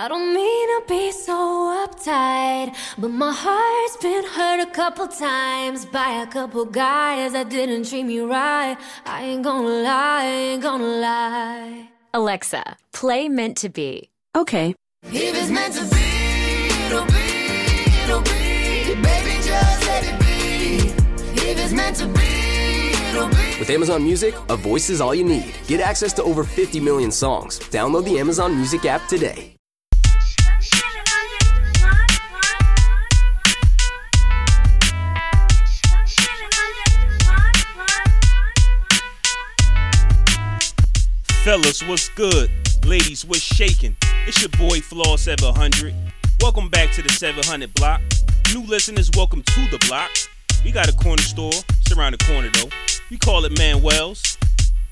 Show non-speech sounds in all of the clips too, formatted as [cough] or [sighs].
I don't mean to be so uptight, but my heart's been hurt a couple times by a couple guys that didn't treat me right. I ain't gonna lie, I ain't gonna lie. Alexa, play Meant to Be. Okay. If it's meant to be, it'll be, it'll be. Baby, just let it be. If it's meant to be, it'll be. With Amazon Music, a voice is all you need. Get access to over 50 million songs. Download the Amazon Music app today. Fellas, what's good? Ladies, what's shaking? It's your boy Flaw 700. Welcome back to the 700 block. New listeners, welcome to the block. We got a corner store. It's around the corner though. We call it Manuel's.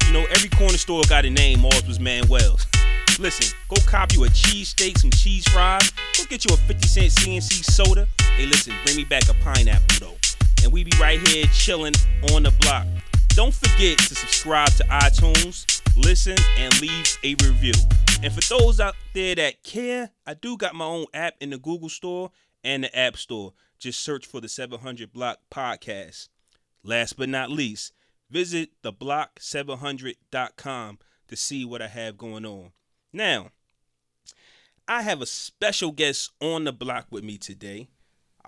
You know, every corner store got a name. Ours was Manuel's. [laughs] Listen, go cop you a cheesesteak, some cheese fries. Go get you a 50 cent CNC soda. Hey, listen, bring me back a pineapple though. And we be right here chilling on the block. Don't forget to subscribe to iTunes, listen, and leave a review. And for those out there that care, I do got my own app in the Google Store and the App Store. Just search for the 700 Block Podcast. Last but not least, visit theblock700.com to see what I have going on. Now, I have a special guest on the block with me today.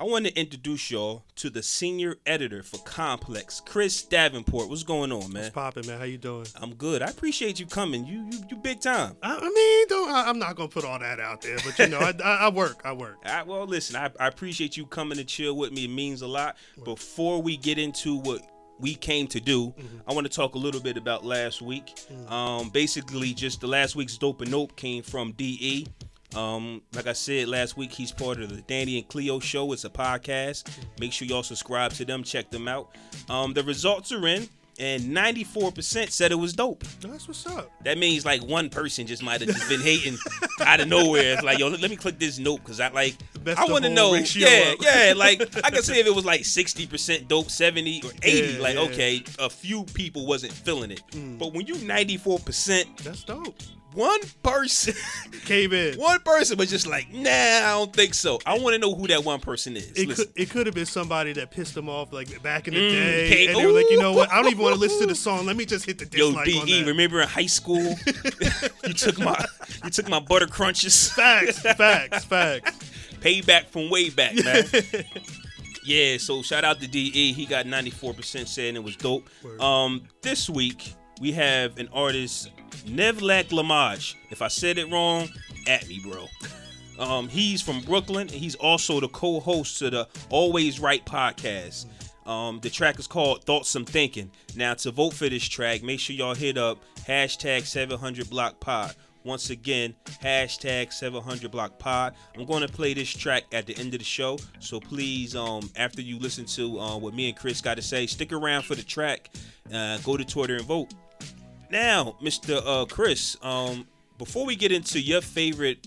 I want to introduce y'all to the senior editor for Complex, Khris Davenport. What's going on, man? What's poppin', man? How you doing? I'm good. I appreciate you coming. You you, you big time. I, I mean, don't. I, I'm not gonna put all that out there, but you know, I, I, I work. I work. [laughs] Right, well, listen, I, I appreciate you coming to chill with me. It means a lot. Before we get into what we came to do, I want to talk a little bit about last week. Um, basically, just the last week's Dope and Nope came from DE. Um, like I said last week, he's part of the Danny and Cleo show. It's a podcast. Make sure y'all subscribe to them, check them out. Um, the results are in, and 94% said it was dope. That's what's up. That means like one person just might have just been hating out of nowhere. It's like, yo, let, let me click this note because I like, Best I want to know. Yeah, up. yeah. [laughs] Like I can say if it was like 60% dope, 70 or 80, Yeah, like yeah. Mm. okay, a few people wasn't feeling it. But when you 94%, That's dope. One person, [laughs] Came in. one person was just like, nah, I don't think so. I want to know who that one person is. It Listen. could it could have been somebody that pissed them off like back in the Mm, day, came- and they were like, you know what? I don't even want to listen to the song. Let me just hit the Yo, dislike on De, remember in high school, [laughs] you took my, you took my butter crunches. Facts, facts, facts. [laughs] Payback from way back, man. yeah, so shout out to DE. He got 94% saying it was dope. Word. Um, this week we have an artist, Nivlac Lemaj. If I said it wrong, at me, bro. Um, he's from Brooklyn and he's also the co-host to the Always Right podcast. Um, the track is called Thoughts I'm Thinking. Now to vote for this track, make sure y'all hit up hashtag 700 block pod. Once again, hashtag 700 block pod. I'm going to play this track at the end of the show. So please, um, after you listen to uh, what me and Khris got to say, stick around for the track. Uh, go to Twitter and vote. Now, Mr. Uh, Khris, um, before we get into your favorite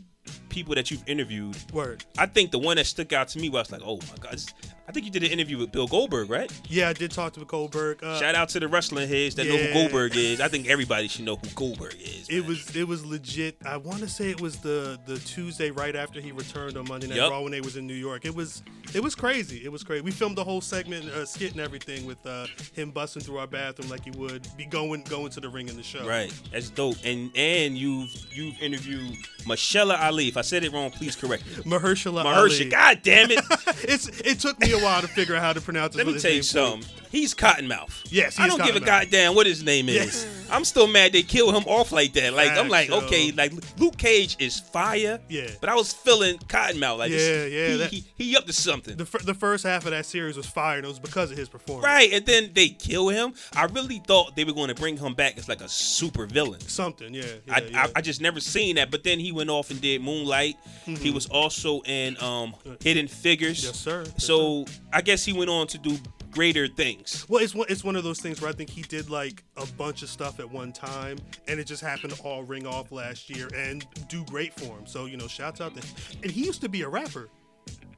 people that you've interviewed, Word. I think the one that stuck out to me was like, oh my god, this- I think you did an interview with Bill Goldberg, right? Yeah, I did talk to Goldberg. Uh, Shout out to the wrestling heads that know who Goldberg is. I think everybody should know who Goldberg is. It man. was it was legit. I want to say it was the the Tuesday right after he returned on Monday Night Yup. Raw when they was in New York. It was it was crazy. It was crazy. We filmed the whole segment, uh, skit and everything with uh, him busting through our bathroom like he would be going going to the ring in the show. right. That's dope. And and you've you've interviewed Michelle Ali. If I said it wrong, please correct me. Mahershala Mahershala. Ali. God damn it. [laughs] it's it took me a while to figure out how to pronounce. Let me tell you something. He's Cottonmouth. Yes, I don't give a goddamn what his name is. I'm still mad they killed him off like that. Like I'm Facts, like, yo. okay, like Luke Cage is fire. Yeah. But I was feeling Cottonmouth. Like this- Yeah, yeah, He, that- he, he up to something. The, fir- the first half of that series was fire, and it was because of his performance. Right, and then they kill him. I really thought they were going to bring him back as like a super villain. Something, yeah. yeah, I, yeah. I, I just never seen that. But then he went off and did Moonlight. He was also in um, Hidden Figures. Mm-hmm. Yes, sir. Yes, so I guess he went on to do greater things. Well, it's one, it's one of those things where I think he did like a bunch of stuff at one time, and it just happened to all ring off last year and do great for him. So you know, shouts out to. And he used to be a rapper.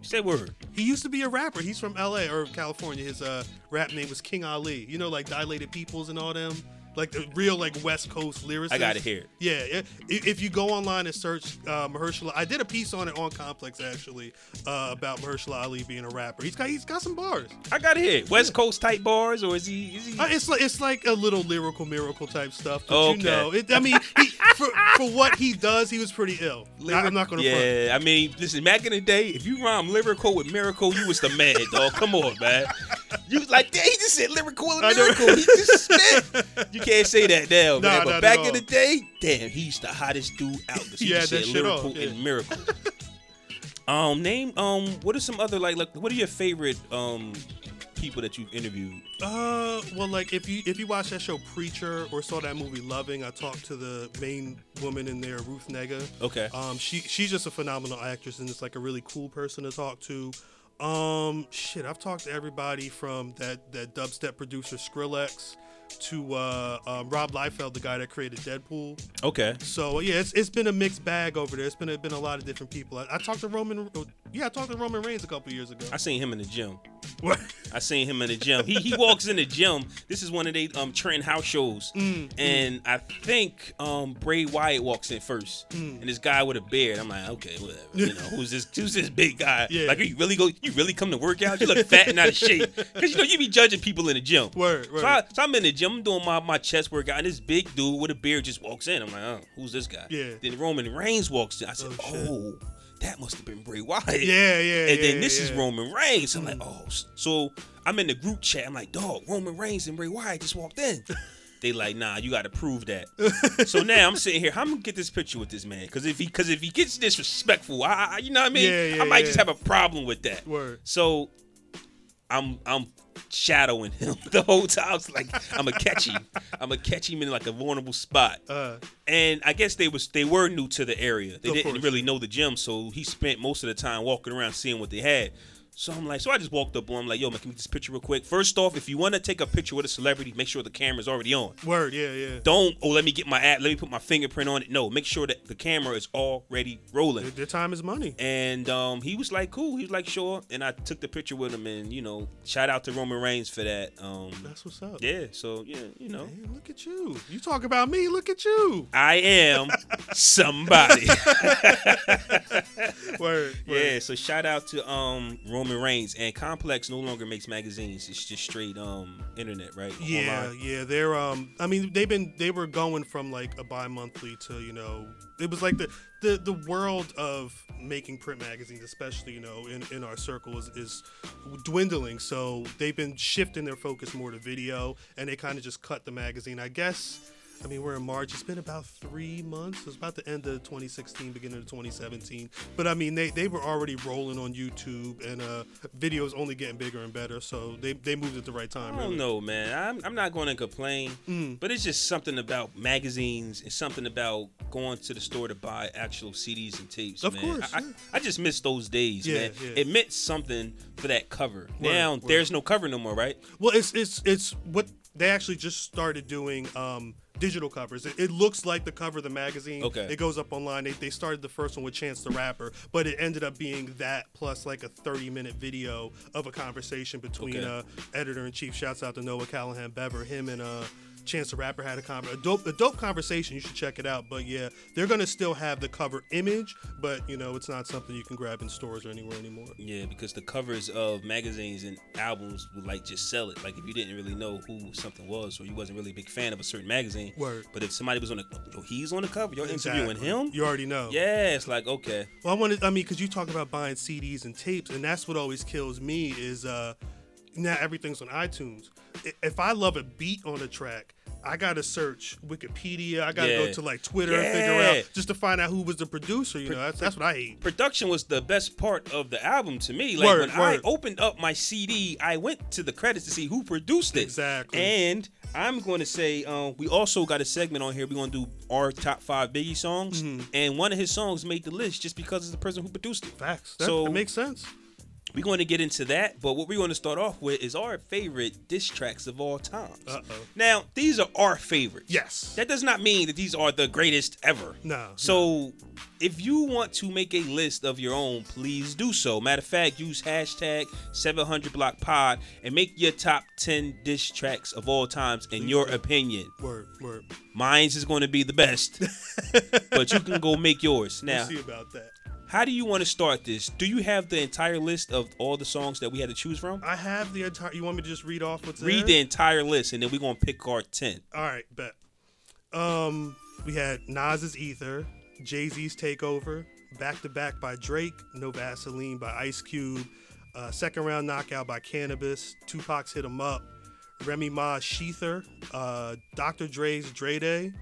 Say word. He used to be a rapper. He's from L.A. or California. His uh, rap name was King Ali. You know, like Dilated Peoples and all them. Like the real like West Coast lyricist. I gotta hear it. Yeah, yeah. If, if you go online and search uh, Mahershala, I did a piece on it on Complex actually uh, about Mahershala Ali being a rapper. He's got he's got some bars. I gotta hear it. West Coast type bars, or is he? Is he? Uh, it's like it's like a little lyrical miracle type stuff. But Okay. you know, it, I mean, he, for for what he does, he was pretty ill. I, am not gonna front. Yeah, I mean, listen, back in the day, if you rhyme lyrical with miracle, you was the man, dog. Come on, man. You was like, damn, he just said lyrical and I miracle. He just spit. You can't say that now, [laughs] Nah, man. But back in the day, damn, he's the hottest dude out. 'cause He Yeah, just that said shit lyrical off, yeah. and miracle. [laughs] um, name um, what are some other like like what are your favorite um people that you've interviewed? Uh, well, like if you if you watch that show Preacher or saw that movie Loving, I talked to the main woman in there, Ruth Negga. Okay. Um, she she's just a phenomenal actress and it's like a really cool person to talk to. Um, shit, I've talked to everybody from that that dubstep producer Skrillex to uh, um, Rob Liefeld, the guy that created Deadpool. Okay. So yeah, it's, it's been a mixed bag over there. It's been a, been a lot of different people. I, I talked to Roman. Yeah, I talked to Roman Reigns a couple years ago. I seen him in the gym. What? I seen him in the gym. He he [laughs] walks in the gym. This is one of they um Trent house shows, Mm, and I think um Bray Wyatt walks in first, Mm. and this guy with a beard. I'm like, okay, whatever. You know, who's this? Who's this big guy? [laughs] Yeah. Like, you really go? You really come to work out? You look fat and out of shape because you know you be judging people in the gym. Word, So. I, so I'm in the gym. I'm doing my, my chest workout, and this big dude with a beard just walks in. I'm like, oh, who's this guy? Yeah. Then Roman Reigns walks in. I said, Oh, oh, that must have been Bray Wyatt. Yeah, yeah, And yeah, then this is. Roman Reigns. I'm like, mm. oh, so I'm in the group chat. I'm like, dog, Roman Reigns and Bray Wyatt just walked in. [laughs] they like, nah, you got to prove that. so now I'm sitting here. I'm gonna get this picture with this man? Because if he, because if he gets disrespectful, I, I, you know what I mean? Yeah, yeah, I might yeah. just have a problem with that. Word. So I'm, I'm shadowing him [laughs] the whole time. I was like, I'm gonna catch him. I'm gonna catch him in like a vulnerable spot. Uh, And I guess they was they were new to the area. They didn't course. really know the gym, so he spent most of the time walking around seeing what they had. So I'm like, so I just walked up on him like, yo, man, can we this picture real quick? First off, if you want to take a picture with a celebrity, make sure the camera's already on. word, yeah, yeah. Don't oh let me get my app, let me put my fingerprint on it. No, make sure that the camera is already rolling. Their time is money. And um, he was like, cool. He was like, sure. And I took the picture with him, and you know, shout out to Roman Reigns for that. Um, That's what's up. yeah. So yeah, you know, Man, look at you. You talk about me. Look at you. I am somebody. [laughs] Word. [laughs] word. Yeah, so shout out to um Roman Reigns and Complex no longer makes magazines. It's just straight um internet, right? Yeah, Online. yeah, they're um I mean they've been they were going from like a bi-monthly to, you know, it was like the the, the world of making print magazines, especially, you know, in, in our circle is, is dwindling. So they've been shifting their focus more to video and they kind of just cut the magazine. I guess I mean, we're in March. It's been about three months. It's about the end of 2016, beginning of 2017. But I mean, they, they were already rolling on YouTube, and uh, videos only getting bigger and better. So they, they moved at the right time. I don't really. know, man. I'm, I'm not going to complain, Mm. but it's just something about magazines and something about going to the store to buy actual CDs and tapes. Of man. course, I, yeah. I, I just miss those days, Yeah, man. yeah. It meant something for that cover. now word. there's no cover no more, right? Well, it's it's it's what they actually just started doing. Um, digital covers. It, it looks like the cover of the magazine. Okay. It goes up online. They, they started the first one with Chance the Rapper, but it ended up being that plus like a 30 minute video of a conversation between Okay. uh, editor in chief. Shouts out to Noah Callahan Bever. Him and uh. Chance the Rapper had a, con- a dope a dope conversation. You should check it out. But yeah, they're gonna still have the cover image, but you know it's not something you can grab in stores or anywhere anymore. Yeah, because the covers of magazines and albums would like just sell it. Like if you didn't really know who something was, or you wasn't really a big fan of a certain magazine. Word. But if somebody was on the, yo, he's on the cover. You're interviewing him. You already know. yeah, it's like okay. Well, I wanted. I mean, because you talk about buying CDs and tapes, and that's what always kills me is uh, now everything's on iTunes. If I love a beat on a track, I gotta search Wikipedia. I gotta Yeah. go to like Twitter and figure out just to find out who was the producer. You know, that's that's what I hate. Production was the best part of the album to me. Like Word, when I opened up my CD, I went to the credits to see who produced it. Exactly. And I'm going to say um, we also got a segment on here. We're going to do our top five Biggie songs, Mm-hmm. and one of his songs made the list just because of the person who produced it. Facts. That, So- that makes sense. We're going to get into that, but what we're going to start off with is our favorite diss tracks of all time. Now, these are our favorites. Yes. That does not mean that these are the greatest ever. No, So, if you want to make a list of your own, please do so. Matter of fact, use hashtag 700block pod and make your top 10 diss tracks of all times in your opinion. Word, word. Mine's is going to be the best, [laughs] but you can go make yours. We'll Now, see about that. How do you want to start this? Do you have the entire list of all the songs that we had to choose from? I have the entire. You want me to just read off what's Read there? the entire list, and then we're gonna pick our ten. All right, bet. Um, we had Nas's Ether, Jay Z's Takeover, Back to Back by Drake, No Vaseline by Ice Cube, uh, Second Round Knockout by Canibus, Tupac's Hit 'Em Up, Remy Ma's Shether, uh, Dr. Dre's Dre Day,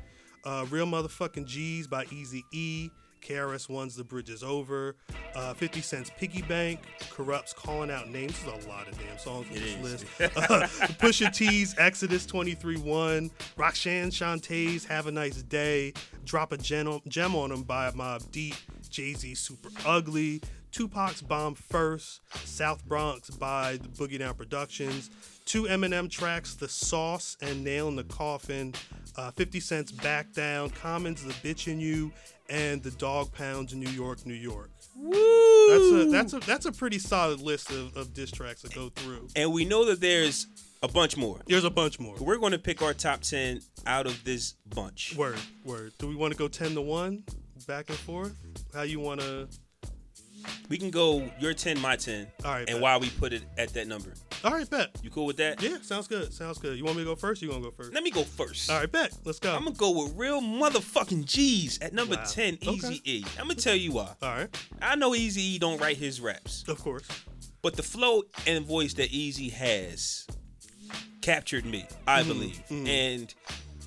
uh, Real Motherfucking G's by Eazy E. KRS One's The Bridge Is Over, uh, 50 Cent's Piggy Bank, Corrupts Calling Out Names. There's a lot of damn songs on this is. list. [laughs] Uh, Pusha T's Exodus 23 1, Roxanne Shanté's Have a Nice Day, Drop a Gem, gem on Them by Mobb Deep, Jay Z Super Ugly, Tupac's Bomb First, South Bronx by the Boogie Down Productions, two Eminem tracks, The Sauce and Nail in the Coffin, uh, 50 Cent's Back Down, Commons The Bitch in You, and The Dog Pounds in New York, New York. That's a that's a that's a pretty solid list of, of diss tracks to go through. And we know that there's a bunch more. There's a bunch more. We're gonna pick our top ten out of this bunch. Word, word. Do we want to go ten to one, back and forth? How you want to? We can go your ten, my ten, All right, and bet. why we put it at that number. All right, bet. You cool with that? Yeah, sounds good. Sounds good. You want me to go first? You gonna go first? Let me go first. All right, bet. Let's go. I'm gonna go with real motherfucking G's at number Wow. ten, Okay. Eazy E. I'm gonna tell you why. All right, I know Eazy E don't write his raps, of course. but the flow and voice that Eazy has captured me. I Mm-hmm. believe. And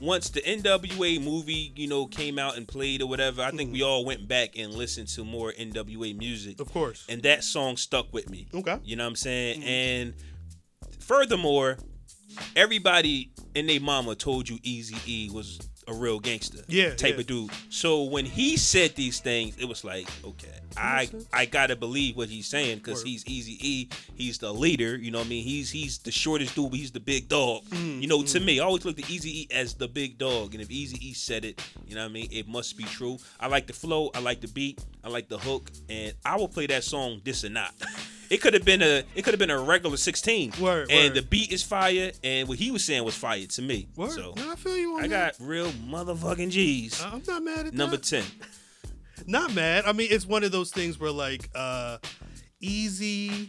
once the NWA movie, you know, came out and played or whatever, I think we all went back and listened to more NWA music. Mm-hmm. Of course. And that song stuck with me. Okay. You know what I'm saying? Mm-hmm. And furthermore, everybody and their mama told you Eazy E was a real gangster. Yeah, Type yeah. of dude. So when he said these things, it was like, okay, I. I gotta believe what he's saying because he's Eazy E. He's the leader. You know what I mean? He's he's the shortest dude, but he's the big dog. Mm, you know, to me, I always look at Eazy E as the big dog. And if Eazy E said it, you know what I mean? It must be true. I like the flow. I like the beat. I like the hook. And I will play that song this or not. [laughs] It could have been a it could have been a regular 16. Word, and word. the beat is fire, and what he was saying was fire to me. Word. So no, I feel you on I that. got real motherfucking G's. I'm not mad at Number that. 10. [laughs] Not mad. I mean, it's one of those things where like uh easy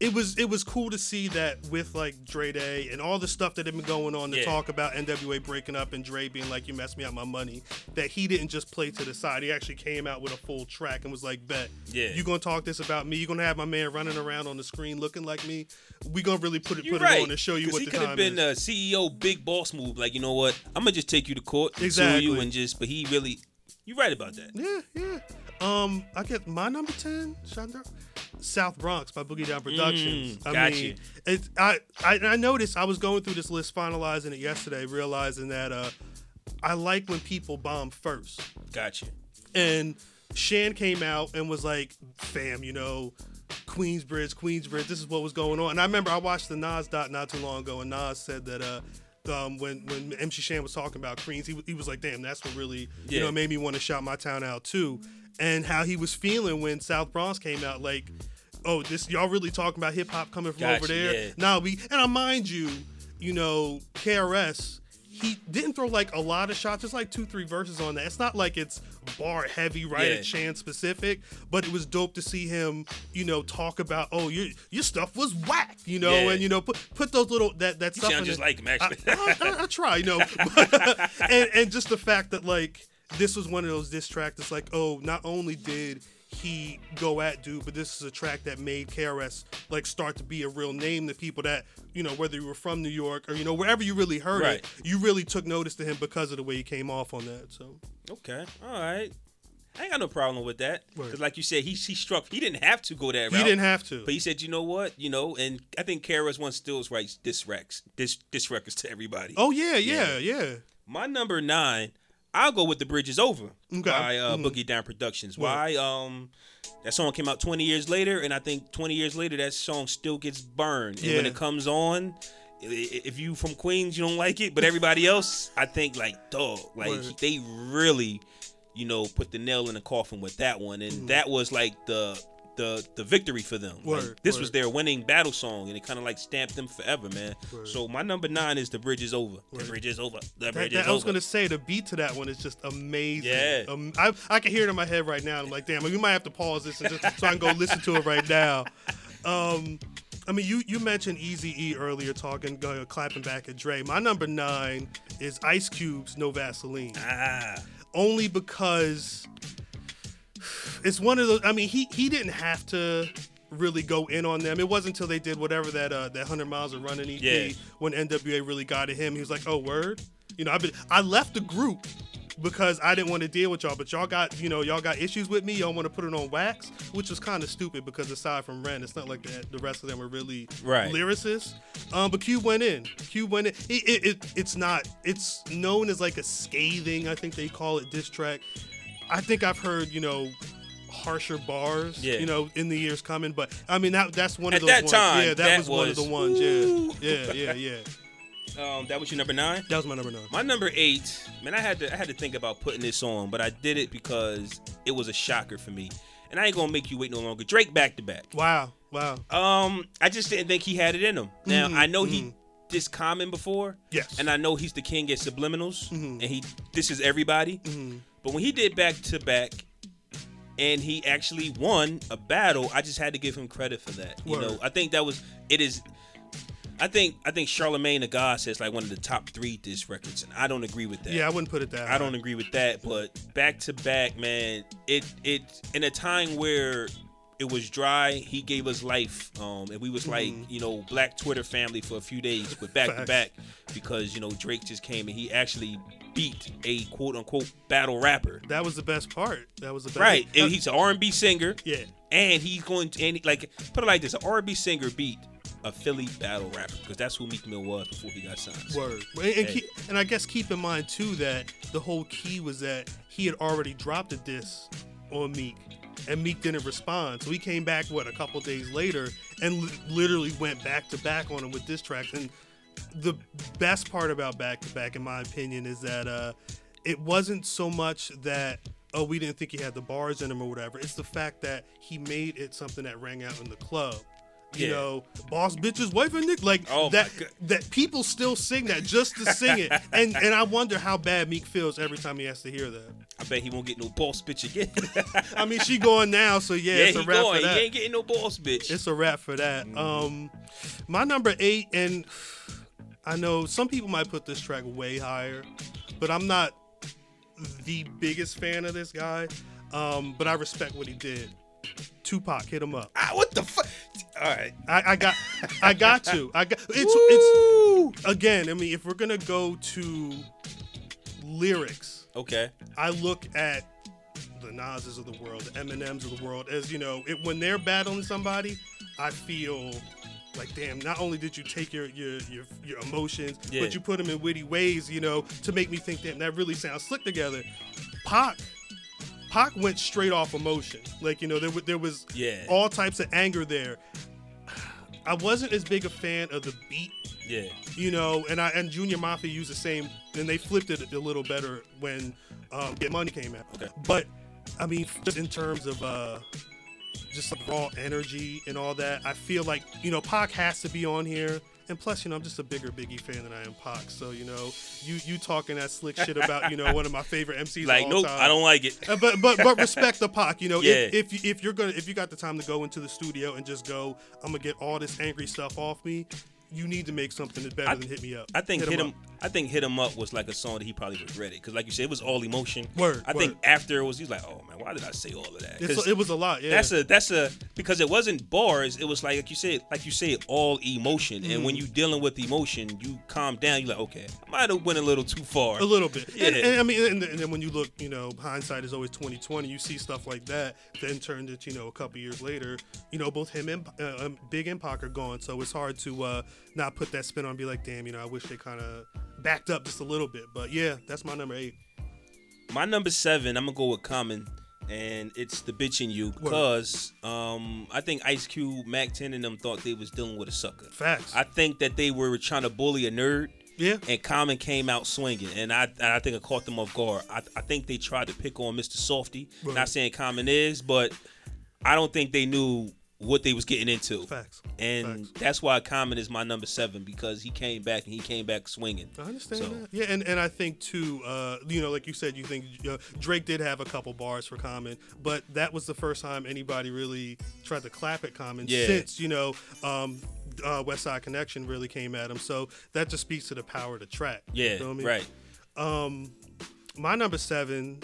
it was it was cool to see that with like Dre Day and all the stuff that had been going on to Yeah. talk about NWA breaking up and Dre being like, "You messed me out my money." That he didn't just play to the side. He actually came out with a full track and was like, "Bet, Yeah. you gonna talk this about me? You gonna have my man running around on the screen looking like me? We gonna really put it You're put right. it on and show you what he the could have been is." a CEO big boss move. Like, you know what? I'm gonna just take you to court, and sue you, and just. But he really, you're right about that. Yeah, yeah. Um, I get my number ten, Chandra. South Bronx by Boogie Down Productions. Mm, I got mean, it's I, I I noticed I was going through this list, finalizing it yesterday, realizing that uh, I like when people bomb first. Gotcha. And Shan came out and was like, "Fam, you know, Queensbridge, Queensbridge. This is what was going on." And I remember I watched the Nas dot not too long ago, and Nas said that uh, um, when when MC Shan was talking about Queens, he, he was like, "Damn, that's what really you know made me want to shout my town out too." And how he was feeling when South Bronx came out, like, "Oh, this y'all really talking about hip hop coming from Gotcha, over there?" yeah. Nah, we and I mind you, you know, KRS. He didn't throw like a lot of shots. There's like two, three verses on that. It's not like it's bar heavy, right? Yeah. At specific, but it was dope to see him, you know, talk about, oh, your your stuff was whack, you know, Yeah. and you know, put put those little that that You stuff. sound just it. like him, actually. I, I, I try, you know, [laughs] [laughs] and and just the fact that like this was one of those diss tracks. that's like, oh, not only did he go at dude, but this is a track that made KRS like start to be a real name to people that you know whether you were from New York or you know wherever you really heard Right. it, you really took notice to him because of the way he came off on that. So Okay. All right. I ain't got no problem with that. Because, like you said, he he struck. He didn't have to go that route. he didn't have to. But he said, you know what? You know, and I think KRS One still writes diss recs, diss diss records to everybody. oh yeah, yeah, yeah. My number nine, I'll go with the bridge is over Okay. by uh, Mhm. Boogie Down Productions. Why? Um, that song came out 20 years later, and I think 20 years later that song still gets burned. And when it comes on, if you from Queens, you don't like it, but everybody else, I think like dog, like Word. they really, you know, put the nail in the coffin with that one, and that was like the. The, the victory for them. Like, Mm-hmm. Word, this was their winning battle song, and it kind of like stamped them forever, man. Word. So my number nine is "The Bridge Is Over." The Word. bridge is over. The That, bridge that- is I was over. gonna say the beat to that one is just amazing. Yeah. Um, I, I can hear it in my head right now. I'm like, damn, we might have to pause this and just so I can go listen to it right now. Um, I mean, you you mentioned Eazy E earlier, talking, uh, clapping back at Dre. My number nine is Ice Cube's No Vaseline. Ah, only because it's one of those. I mean, he he didn't have to really go in on them. It wasn't until they did whatever that uh, that hundred miles of running EP Yeah. when NWA really got to him. He was like, "Oh, word." You know, I've been I left the group because I didn't want to deal with y'all, but y'all got you know y'all got issues with me. Y'all want to put it on wax, which was kind of stupid because aside from Ren, it's not like the, the rest of them were really Right. lyricists. Um, but Q went in. Q went in. It, it, it, it's not. It's known as like a scathing. I think they call it diss track. I think I've heard you know harsher bars. Yeah. You know in the years coming, but I mean that that's one At of those that ones. time, yeah, that, that was, one of the ones. Ooh. Yeah. Yeah. Yeah. Yeah. um, that was your number nine. That was my number nine. My number eight, man, I had to I had to think about putting this on, but I did it because it was a shocker for me, and I ain't gonna make you wait no longer. Drake back to back. Wow. Wow. Um, I just didn't think he had it in him. Now Mhm, I know mhm. he this common before, Yes. and I know he's the king at subliminals, Mhm. and he this is everybody. Mhm. But when he did back to back, and he actually won a battle, I just had to give him credit for that. You know, I think that was it is. I think I think Charlemagne the God says like one of the top three disc records, and I don't agree with that. Yeah, I wouldn't put it that. I don't agree with that. But back to back, man, it it in a time where it was dry, he gave us life, um, and we was like you know black Twitter family for a few days, but back to Mm-hmm. Back because you know Drake just came and he actually beat a quote unquote battle rapper. That was the best part. That was the best. Right, and he's an R&B singer, yeah. and he's going to and like put it like this: an R&B singer beat a Philly battle rapper because that's who Meek Mill was before he got signed. Word. And, and, Hey. keep, and I guess keep in mind too that the whole key was that he had already dropped a diss on Meek, and Meek didn't respond. So he came back what a couple days later and li- literally went back to back on him with diss tracks. And the best part about back to back, in my opinion, is that uh, it wasn't so much that oh we didn't think he had the bars in him or whatever. It's the fact that he made it something that rang out in the club. You Yeah. know, boss bitches, wife and Nick, like Oh that. That people still sing that just to sing it, [laughs] and and I wonder how bad Meek feels every time he has to hear that. I bet he won't get no boss bitch again. I mean, she going now, so yeah, yeah, it's a wrap going. for that. He ain't getting no boss bitch. It's a wrap for that. Mm-hmm. Um, my number eight, and I know some people might put this track way higher, but I'm not the biggest fan of this guy. Um, but I respect what he did. Tupac, hit him up. ah, what the fuck? All right. I, I got, I got to. I got. It's Woo! it's again. I mean, if we're gonna go to lyrics, Okay. I look at the Nas's of the world, the Eminems of the world, as you know, it, when they're battling somebody, I feel like, damn. Not only did you take your your your, your emotions, Yeah. but you put them in witty ways, you know, to make me think, damn, that really sounds slick together. Pac. Pac went straight off emotion. Like, you know, there, there was Yeah. all types of anger there. I wasn't as big a fan of the beat Yeah. you know, and I and Junior Mafia used the same, and they flipped it a little better when um, Get Money came out. Okay. But I mean, just in terms of uh, just like raw energy and all that, I feel like you know Pac has to be on here. And plus, you know, I'm just a bigger Biggie fan than I am Pac. So you know, you you talking that slick shit about you know one of my favorite MCs Like, nope, time. I don't like it. Uh, but but but respect the Pac. You know, Yeah. if if, you, if you're gonna if you got the time to go into the studio and just go, I'm gonna get all this angry stuff off me. You need to make something that's better I- than hit me up. I think hit, him. Up. I think hit him up was like a song that he probably regretted because, like you said, it was all emotion. Word, I think after it was, he's like, "Oh man, why did I say all of that?" it was a lot. Yeah. That's a that's a because it wasn't bars. It was like like you said, like you said, all emotion. And Mm. when you're dealing with emotion, you calm down. You're like, okay, I might have went a little too far. a little bit. Yeah. And, and I mean, and, and then when you look, you know, hindsight is always twenty twenty. You see stuff like that, then turned it, you know, a couple years later. You know, both him and uh, um, Big and Pac are gone, so it's hard to uh, not put that spin on. and Be like, damn, you know, I wish they kind of backed up just a little bit. But yeah, that's my number eight. My number seven, I'm gonna go with Common, and it's the bitch in you because um, I think Ice Cube, Mack 10, and them thought they was dealing with a sucker. Facts. I think that they were trying to bully a nerd. Yeah. And Common came out swinging, and I and I think it caught them off guard. I, I think they tried to pick on Mr. Softy. Right. Not saying Common is, but I don't think they knew what they was getting into. Facts. And Facts. that's why Common is my number seven because he came back and he came back swinging. I understand So- that. Yeah, and, and I think too, uh, you know, like you said, you think uh, Drake did have a couple bars for Common, but that was the first time anybody really tried to clap at Common Yeah. since you know um, uh, West Side Connection really came at him. So that just speaks to the power of the track. You Yeah, feel me? right. Um, my number seven,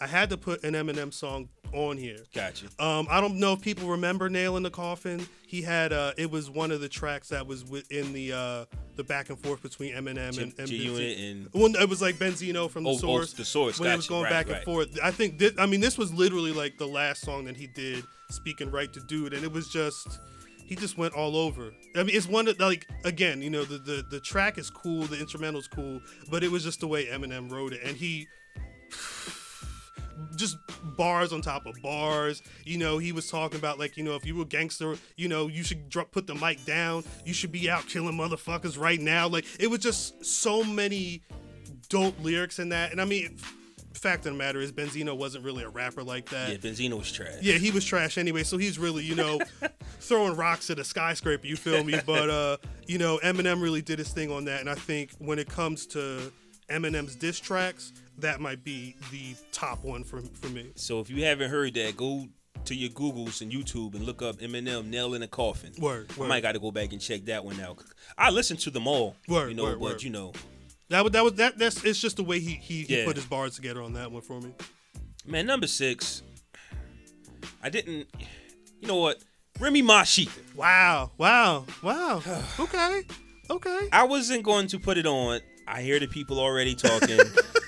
I had to put an Eminem song on here. Gotcha. Um, I don't know if people remember "Nail in the Coffin." He had uh, it was one of the tracks that was within the uh, the back and forth between Eminem G- and, and G-Unit and- Well, it was like Benzino from the Oh, oh, source. the Source, when it was going Right, back and forth. I think thi- I mean this was literally like the last song that he did, speaking right to dude, and it was just. He just went all over. I mean, it's one that like again, you know, the, the the track is cool, the instrumental's cool, but it was just the way Eminem wrote it, and he just bars on top of bars. You know, he was talking about like, you know, if you were a gangster, you know, you should drop, put the mic down. You should be out killing motherfuckers right now. Like, it was just so many dope lyrics in that. And I mean, fact of the matter is, Benzino wasn't really a rapper like that. Yeah, Benzino was trash. Yeah, he was trash anyway, so he's really, you know, [laughs] throwing rocks at a skyscraper, you feel me? But uh, you know, Eminem really did his thing on that, and I think when it comes to Eminem's diss tracks, that might be the top one for for me. So if you haven't heard that, go to your Googles and YouTube and look up Eminem Nail in a Coffin. Word, I word. might got to go back and check that one out. I listened to them all. Word, you know, word, but word. you know, That that was that that's it's just the way he he, he Yeah. put his bars together on that one for me. man, number six. I didn't. You know what? Remy Ma Shether. Wow, wow, wow. [sighs] okay, okay. I wasn't going to put it on. I hear the people already talking.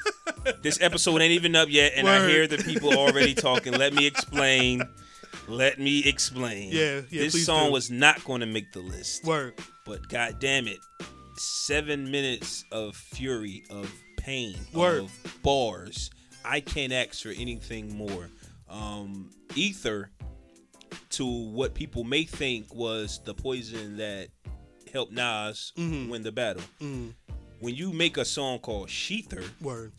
[laughs] this episode ain't even up yet, and I hear the people already talking. Let me explain. Let me explain. Yeah, yeah, This song do. was not going to make the list. Word. But god damn it, seven minutes of fury, of pain, Word. of bars. I can't ask for anything more. Um, Ether, to what people may think was the poison that helped Nas Mm-hmm. win the battle. When you make a song called Shether, Word.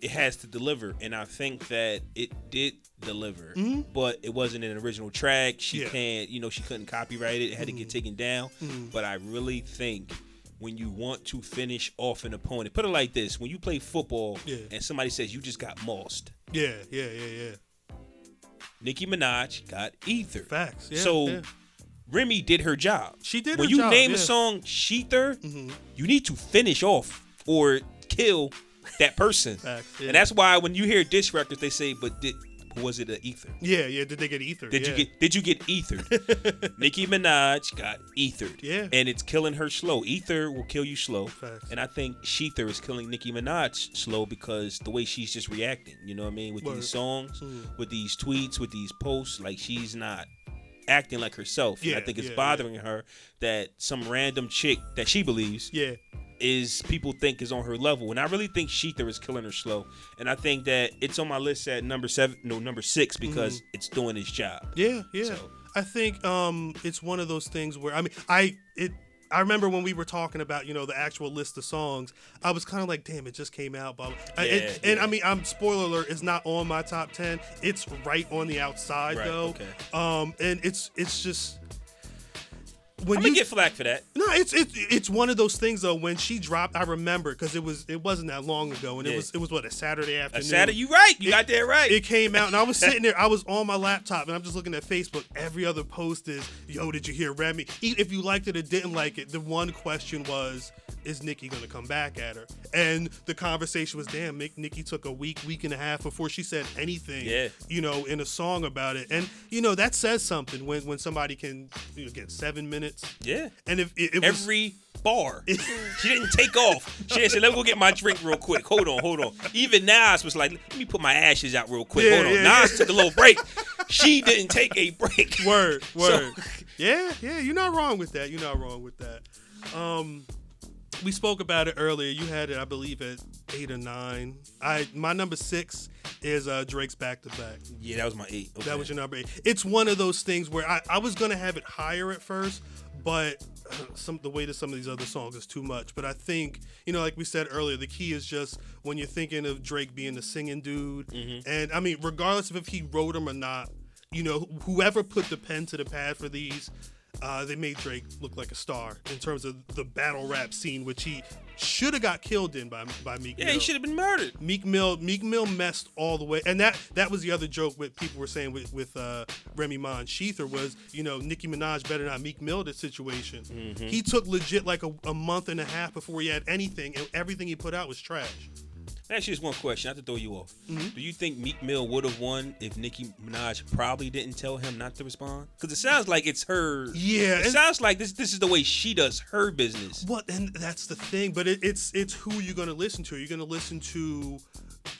it has to deliver, and I think that it did deliver. But it wasn't an original track. She Mm-hmm. Yeah. Mm-hmm. can't, you know, she couldn't copyright it. It had to get taken down. But I really think when you want to finish off an opponent, put it like this: when you play football Yeah. and somebody says you just got mossed, Yeah, yeah, yeah, yeah. Nicki Minaj got ether. Facts. Yeah, so. yeah. Remy did her job. She did When you job, name a yeah. Mm-hmm. song Shether, you need to finish off or kill that person. [laughs] Facts, yeah. And that's why when you hear diss records, they say, "But did was it an ether? Yeah, yeah. Did they get ether? Did yeah. you get did you get ethered? [laughs] Nicki Minaj got ethered. Yeah. And it's killing her slow. Ether will kill you slow. Facts. And I think Shether is killing Nicki Minaj slow because the way she's just reacting, you know what I mean? With Word. Mm-hmm. these songs, with these tweets, with these posts, like she's not acting like herself. and I think it's yeah, bothering her that some random chick that she believes Yeah. is people think is on her level, and I really think Shether is killing her slow, and I think that it's on my list at number seven, no number six because it's doing its job. Yeah, yeah. So- I think um it's one of those things where I mean I it I remember when we were talking about you know the actual list of songs, I was kind of like, damn, it just came out. Blah, blah. Yeah, it- and. I mean, I'm spoiler alert, it's not on my top ten. It's right on the outside Right, though. okay. Um, and it's it's just when I'm you get flack for that. no, it's it's it's one of those things though. When she dropped, I remember because it was it wasn't that long ago, and it was it was what a Saturday afternoon. A. Saturday, you right, you It- got that right. It came out, and I was [laughs] sitting there. I was on my laptop, and I'm just looking at Facebook. Every other post is, "Yo, did you hear Remy?" If you liked it or didn't like it, the one question was, "Is Nicki gonna come back at her?" And the conversation was, "Damn, Nick, Nicki took a week, week and a half before she said anything." Yeah. you know, in a song about it, and you know that says something when when somebody can you know, get seven minutes. yeah, And if it, it was, every bar, [laughs] she didn't take off. She didn't "Let me go get my drink real quick." Hold on, hold on. Even Nas was like, "Let me put my ashes out real quick." Yeah, hold on. yeah, Nas yeah. took a little break. She didn't take a break. Word, [laughs] So- word. yeah, yeah, you're not wrong with that. You're not wrong with that. Um, we spoke about it earlier. You had it, I believe, at eight or nine. I my number six is uh, Drake's back to back. Yeah, that was my eight. Okay. That was your number eight. It's one of those things where I, I was gonna have it higher at first, but [sighs] some the weight of some of these other songs is too much. But I think you know, like we said earlier, the key is just when you're thinking of Drake being the singing dude, and I mean, regardless of if he wrote them or not, you know, whoever put the pen to the pad for these. Uh, they made Drake look like a star in terms of the battle rap scene, which he should have got killed in by by Meek Yeah, Mill. he should have been murdered. Meek Mill Meek Mill messed all the way, and that that was the other joke what people were saying with with uh, Remy Ma and Shether was you know Nicki Minaj better not Meek Mill the situation. He took legit like a, a month and a half before he had anything, and everything he put out was trash. Actually, just one question. Not to throw you off. Mm-hmm. Do you think Meek Mill would have won if Nicki Minaj probably didn't tell him not to respond? Because it sounds like it's her. Yeah, It sounds like this. This is the way she does her business. Well, and that's the thing, but it, it's it's who you're gonna listen to. You're gonna listen to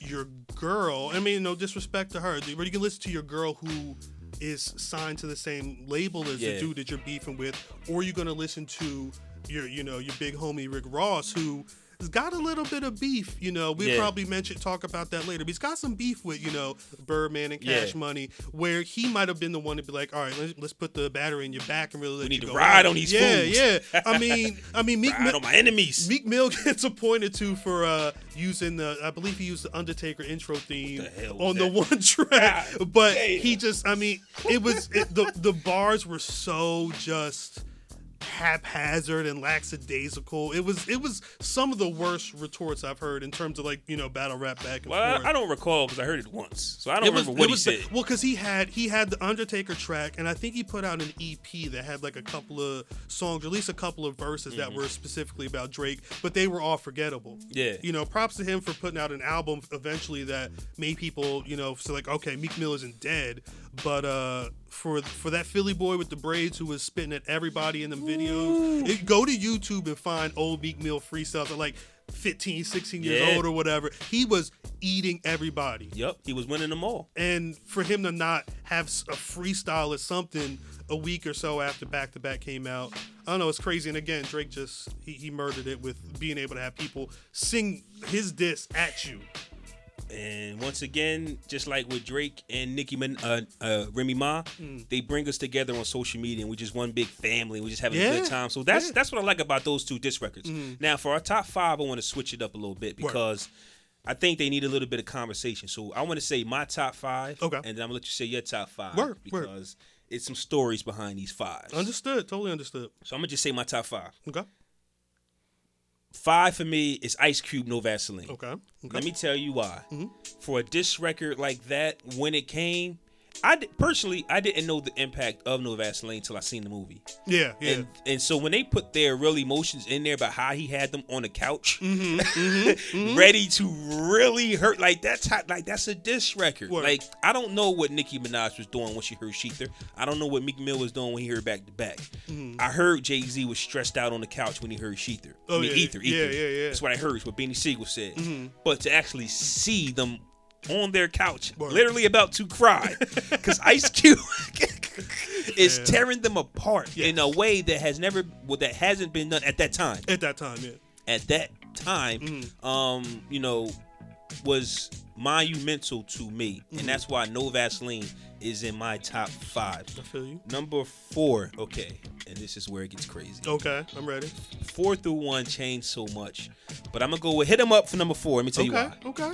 your girl. I mean, no disrespect to her, but you can listen to your girl who is signed to the same label as Yeah. the dude that you're beefing with, or you're gonna listen to your you know your big homie Rick Ross who. Has got a little bit of beef, you know. We'll Yeah. probably mention talk about that later. But he's got some beef with, you know, Birdman and Yeah. Cash Money, where he might have been the one to be like, "All right, let's, let's put the battery in your back and really let need you to go ride out." on these Yeah, fools. yeah. I mean, I mean, Meek [laughs] Ride Mill, on my enemies. Meek Mill [laughs] gets appointed to for uh, using the, I believe he used the Undertaker intro theme the on the one [laughs] track, but damn. he just, I mean, it was it, the the bars were so just haphazard and lackadaisical. It was it was some of the worst retorts I've heard in terms of like you know battle rap back and Well, forth. I, I don't recall because I heard it once, so I don't It was- remember what it was he the- said. well, because he had he had the Undertaker track, and I think he put out an EP that had like a couple of songs, or at least a couple of verses that were specifically about Drake, but they were all forgettable. Mm-hmm. Yeah. you know, props to him for putting out an album eventually that made people, you know, so like, okay, Meek Mill isn't dead, but uh, for for that Philly boy with the braids who was spitting at everybody in the videos, it, go to YouTube and find old Meek Mill freestyles at like 15, 16 years Yeah. old or whatever. He was eating everybody Yep, he was winning them all. and for him to not have a freestyle or something a week or so after back to back came out i don't know it's crazy and again drake just he, he murdered it with being able to have people sing his diss at you And once again, just like with Drake and Nicki Min, uh, uh, Remy Ma, they bring us together on social media, and we're just one big family. We're just having a good time. So that's yeah. that's what I like about those two disc records. Now, for our top five, I want to switch it up a little bit Word. because I think they need a little bit of conversation. So I want to say my top five, Okay. and then I'm gonna let you say your top five Word, word. because it's some stories behind these fives. understood totally understood so I'm gonna just say my top five. okay Five for me is Ice Cube, No Vaseline. okay okay Let me tell you why. Mm-hmm. For a disc record like that, when it came, I personally I didn't know the impact of No Vaseline until I seen the movie. yeah yeah And and so when they put their real emotions in there about how he had them on the couch, [laughs] Mm-hmm, ready to really hurt, like that's how, like that's a diss record. Word. Like I don't know what Nicki Minaj was doing when she heard Shether. I don't know what Meek Mill was doing when he heard Back to Back. I heard Jay Z was stressed out on the couch when he heard Shether. Mm-hmm. Oh, I mean yeah, Ether, yeah, Ether. yeah, Mm-hmm. yeah. That's what I heard. It's what Beanie Sigel said. But to actually see them on their couch, Word. literally about to cry, [laughs] because Ice Cube [laughs] is tearing them apart in a way that has never, well, that hasn't been done at that time. at that time yeah At that time, Mm-hmm. um, you know, was monumental to me, Mm-hmm. and that's why No Vaseline is in my top five. i feel you Number four, okay, and this is where it gets crazy. okay i'm ready Four through one changed so much, but I'm gonna go with hit 'em up for number four. Let me tell you okay why. okay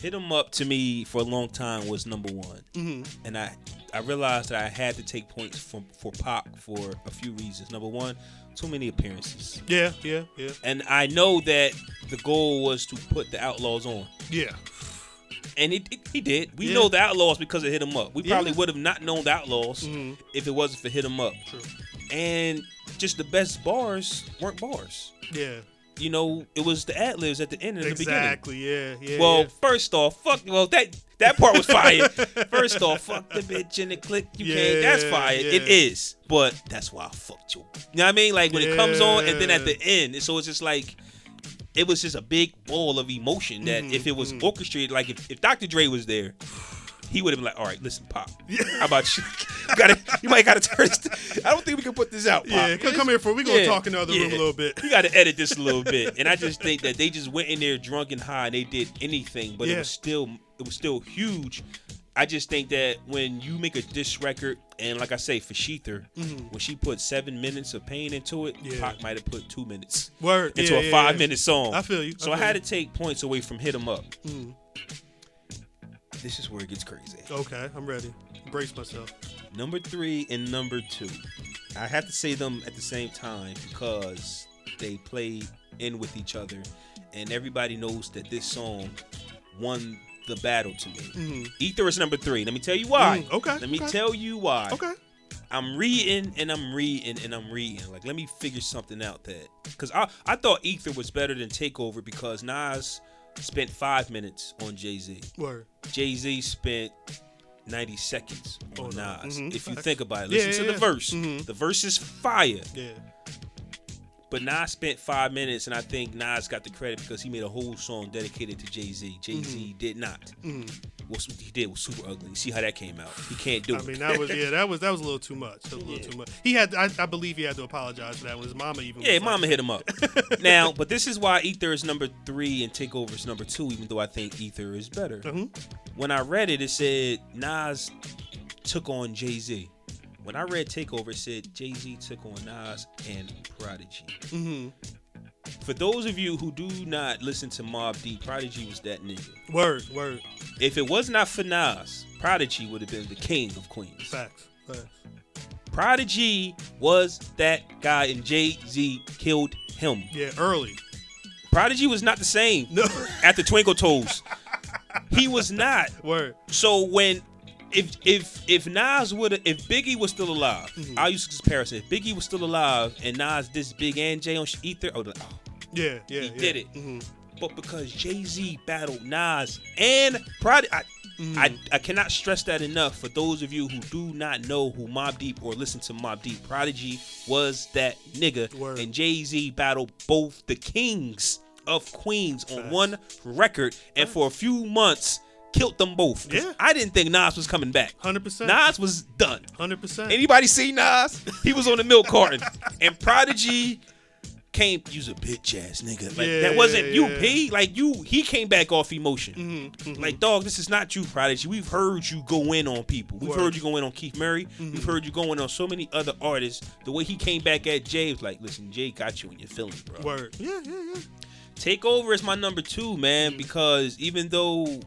Hit 'em up to me for a long time was number one, Mm-hmm. and I I realized that I had to take points from for Pac for a few reasons. Number one, too many appearances, yeah yeah yeah and I know that the goal was to put the Outlaws on. yeah And it, it- he did. We Yeah. know the Outlaws because of Hit 'em Up. We Yeah. probably would have not known the Outlaws Mhm. if it wasn't for hit 'em Up. True. And just the best bars weren't bars. yeah You know, it was the ad libs at the end and the beginning. exactly yeah yeah Well, yeah. first off, fuck. Well, that that part was fire. [laughs] first off, fuck the bitch in the click. You can't. That's fire. It yeah. is. But that's why I fucked you. You know what I mean? Like when it comes on, and then at the end, so it's just like. It was just a big ball of emotion that Mhm, if it was orchestrated, like if, if Dr. Dre was there, he would have been like, "All right, listen, Pop. [laughs] How about you? you, gotta, you might gotta turn. This, I don't think we can put this out. Pop. Yeah, come, come here for we gonna talk in the other room a little bit. You got to edit this a little bit, and I just think that they just went in there drunk and high, and they did anything, but it was still it was still huge. I just think that when you make a diss record, and like I say, for Shether, when she put seven minutes of pain into it, Mm-hmm. Yeah. Pac might have put two minutes Word into yeah, a yeah, five minute song. I feel you. So I, feel had you. to take points away from Hit 'em Up. Mm. This is where it gets crazy. Okay, I'm ready. Brace myself. Number three and number two. I have to say them at the same time because they play in with each other, and everybody knows that this song won the battle to me. Mhm. Ether is number three. Let me tell you why. Mm, okay, Let me okay. tell you why. Okay. I'm reading and I'm reading and I'm reading. Like, let me figure something out that because I I thought Ether was better than Takeover because Nas spent five minutes on Jay Z. Word. Jay Z spent 90 seconds on Oh, no. Nas. Mhm. If you think about it, listen yeah, to the yeah. verse. Mhm. The verse is fire. Yeah. But Nas spent five minutes, and I think Nas got the credit because he made a whole song dedicated to Jay Z. Jay Z Mm-hmm. did not. What he did was super ugly. You see how that came out? He can't do I it. mean, that was yeah, that was that was a little too much. That was a little too much. He had, I, I believe, he had to apologize for that. When his mama even. Yeah, was like- Mama hit him up. [laughs] now, but this is why Ether is number three and Takeover is number two, even though I think Ether is better. Mhm. When I read it, it said Nas took on Jay Z. When I read Takeover, it said Jay Z took on Nas and Prodigy. Mm-hmm. For those of you who do not listen to Mobb Deep, Prodigy was that nigga. Word, word, If it was not for Nas, Prodigy would have been the king of Queens. facts, facts. Prodigy was that guy, and Jay Z killed him. Yeah, early. Prodigy was not the same No, after Twinkle Toes. he was not. [laughs] word. So when if if if Nas would if Biggie was still alive, Mm-hmm. I'll use this comparison. If Biggie was still alive and Nas this Big and Jay on Ether, oh, Yeah, yeah. He yeah. did it. hmm but because Jay Z battled Nas and Prodigy, I, Mm-hmm. I I cannot stress that enough. For those of you who do not know who Mobb Deep or listen to Mobb Deep, Prodigy was that nigga, Word. and Jay Z battled both the kings of Queens on one record, and for a few months killed them both. Yeah. I didn't think Nas was coming back. Hundred percent. Nas was done. Hundred percent. Anybody see Nas? He was on the milk carton, and Prodigy came. You's a bitch ass nigga. Like Yeah, that wasn't yeah, you. P. Like you, he came back off emotion. Mm-hmm, Like dog, this is not you, Prodigy. We've heard you go in on people. We've Word. Mm-hmm. heard you go in on Keith Murray. We've heard you go in on so many other artists. The way he came back at Jay was like, listen, Jay got you in your feelings, bro. Word. Yeah, yeah, yeah. Takeover is my number two, Mm-hmm. man, because even though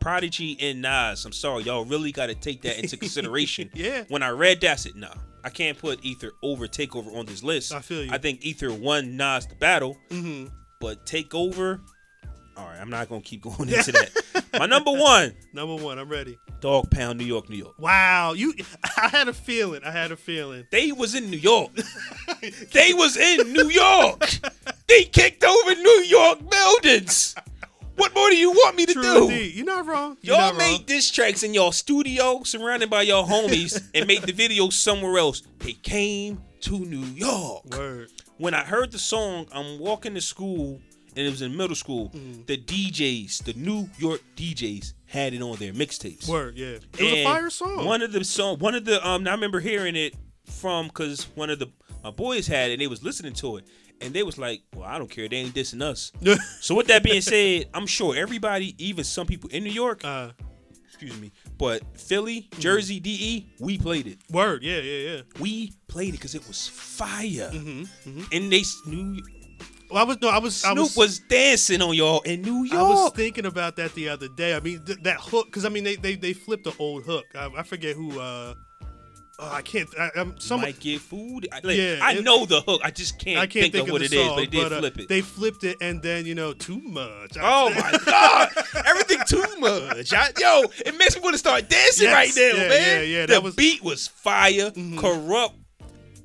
Prodigy and Nas, I'm sorry, y'all really got to take that into consideration. [laughs] Yeah. When I read that, I said, nah, I can't put Ether over Takeover on this list. I feel you. I think Ether won Nas the battle, Mm-hmm. but Takeover, all right, I'm not going to keep going [laughs] into that. my number one, [laughs] Number one. I'm ready. Dogg Pound, New York, New York. Wow, you. I had a feeling. I had a feeling. They was in New York. they was in New York. They kicked over New York buildings. What more do you want me to True do? indeed. You're not wrong. You're Y'all not made wrong. diss tracks in your studio, surrounded by your homies, [laughs] and made the video somewhere else. They came to New York. Word. When I heard the song, I'm walking to school, and it was in middle school. Mm. The DJs, the New York DJs, had it on their mixtapes. Word. Yeah. It was a fire song. One of the song, one of the um, I remember hearing it from because one of the my boys had it. and They was listening to it, and they was like, "Well, I don't care. They ain't dissing us." [laughs] so with that being said, I'm sure everybody, even some people in New York, uh, excuse me, but Philly, Jersey, DE, we played it. word. Yeah, yeah, yeah. We played it because it was fire, Mm-hmm, and they knew Well, I was no, I was. I was, was, dancing on y'all in New York. I was thinking about that the other day. I mean, th- that hook, because I mean, they they they flipped the old hook. I, I forget who. uh oh, I can't. I, I'm some. Might get food. I, like, Yeah, I it- know the hook. I just can't, I can't think, of what the it is, song, but they did uh, flip it. They flipped it, and then you know, too much. Oh my god! [laughs] Everything too much. I, yo, it makes me want to start dancing Yes, right now, yeah, man. yeah, yeah, The that was- Mm-hmm. beat was fire. Kurupt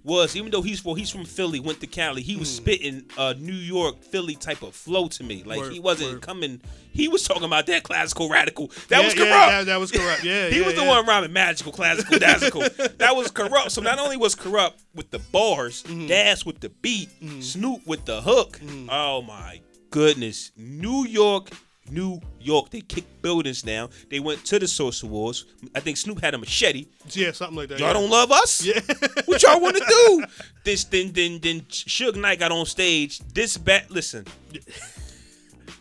was even though he's well, he's from Philly, went to Cali. He was spitting a New York Philly type of flow to me. Like Mm. Word, he wasn't word. coming. He was talking about that classical radical. That Yeah, was yeah, Kurupt. that, that was Kurupt. Yeah, [laughs] He yeah, was the one rhyming magical, classical, dazzle. [laughs] that was Kurupt. So not only was Kurupt with the bars, Mm-hmm. Daz with the beat, Snoop with the hook. Oh my goodness. New York New York. They kicked buildings down. They went to the Source Awards. I think Snoop had a machete. Yeah, something like that. Y'all yeah. don't love us? Yeah. [laughs] what y'all want to do? This then then then Suge Knight got on stage. This bat listen.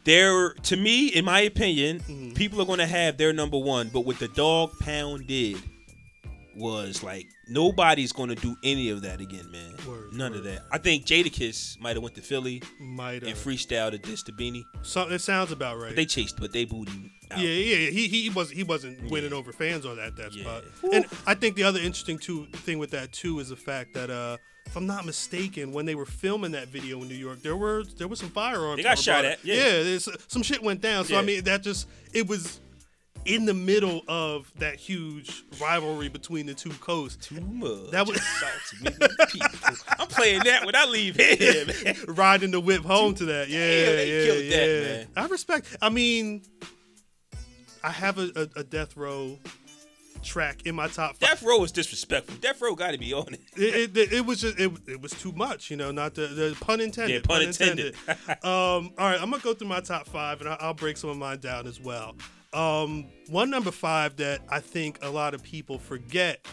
There to me, in my opinion, Mm-hmm. people are gonna have their number one, but what the Dogg Pound did was like nobody's gonna do any of that again, man. Word, None of that. I think Jadakiss might have went to Philly Might and have. freestyled a diss to Beanie. Something. It sounds about right. But they chased, but they booed him out. Yeah, yeah, yeah. He he was he wasn't winning over fans on that that Yeah. spot. And I think the other interesting too thing with that too is the fact that uh if I'm not mistaken, when they were filming that video in New York, there were there was some firearms. They got shot at, yeah. there's, some shit went down. So I mean, that just it was in the middle of that huge rivalry between the two coasts. Too much. That was-. [laughs] I'm playing that when I leave here, man. Riding the whip home to that, yeah, Damn, they yeah, killed yeah. that, man. I respect. I mean, I have a, a, a death row track in my top five. Death Row is disrespectful. Death Row got to be on it. it, it, it was just it, it was too much, you know. Not the, the pun intended. Yeah, pun intended. [laughs] um, all right, I'm gonna go through my top five, and I'll, I'll break some of mine down as well. Um, one number five that I think a lot of people forget: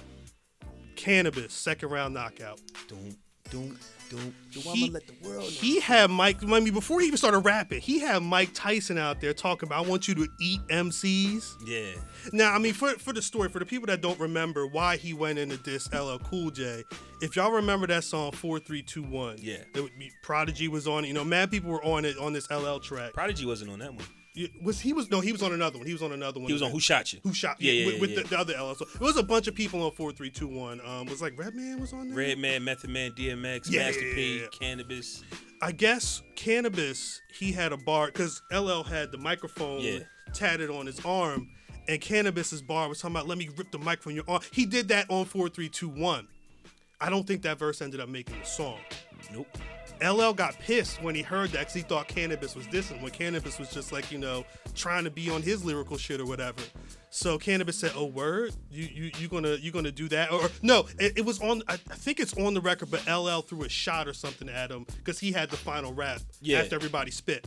Canibus, second round knockout. Don't, don't, don't. He, let the world know. he had Mike. I mean, before he even started rapping, he had Mike Tyson out there talking about, "I want you to eat MCs." Yeah. Now, I mean, for for the story, for the people that don't remember why he went into this LL Cool J, if y'all remember that song four three two one, Yeah. it would be, Prodigy was on it. You know, mad people were on it on this LL track. Prodigy wasn't on that one. Was he was no, he was on another one. He was on another one. He was on Who Shot You? Who shot? Yeah, yeah, with, yeah, with yeah. The, the other LL. So it was a bunch of people on four three two one. Um, was like Redman was on there. Redman, Method Man, DMX, Yeah, Master yeah, P. Canibus. I guess Canibus. He had a bar because LL had the microphone Yeah. tatted on his arm, and Canibus's bar was talking about let me rip the mic from your arm. He did that on four three two one. I don't think that verse ended up making the song. Nope. LL got pissed when he heard that because he thought Canibus was dissing when Canibus was just like you know trying to be on his lyrical shit or whatever. So Canibus said, "Oh word, you you you gonna you gonna do that?" Or no, it, it was on. I, I think it's on the record, but LL threw a shot or something at him because he had the final rap Yeah. after everybody spit.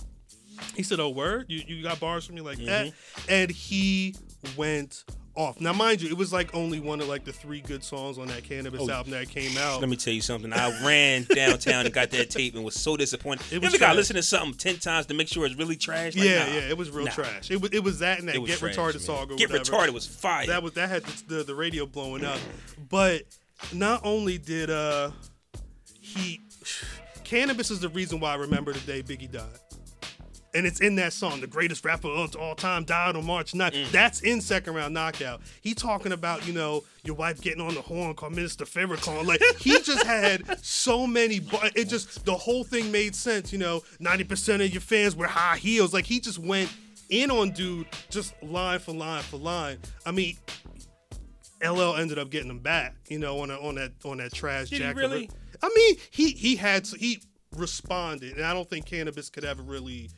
He said, "Oh word, you you got bars from me like that," Mm-hmm. and he went off. Now, mind you, it was like only one of like the three good songs on that Canibus Oh, album that came out. Let me tell you something. I ran [laughs] downtown and got that tape and was so disappointed. It you was ever got to listen to something ten times to make sure it's really trash? Like, yeah, nah. yeah, it was real Nah. trash. It was it was that and that Get trash, Retarded man. song Get whatever. Retarded was fire. That was that had the, the the radio blowing up. But not only did uh he [sighs] Canibus is the reason why I remember the day Biggie died. And it's in that song, the greatest rapper of all time died on March 9th. Mm. That's in second round knockout. He talking about, you know, your wife getting on the horn called Minister Farrakhan. Like he just had so many bu- it just the whole thing made sense, you know, 90% of your fans wear high heels. Like he just went in on dude just line for line for line. I mean, LL ended up getting him back, you know, on a, on that on that trash Did he jacket. really? I mean, he he had he responded, and I don't think Canibus could ever really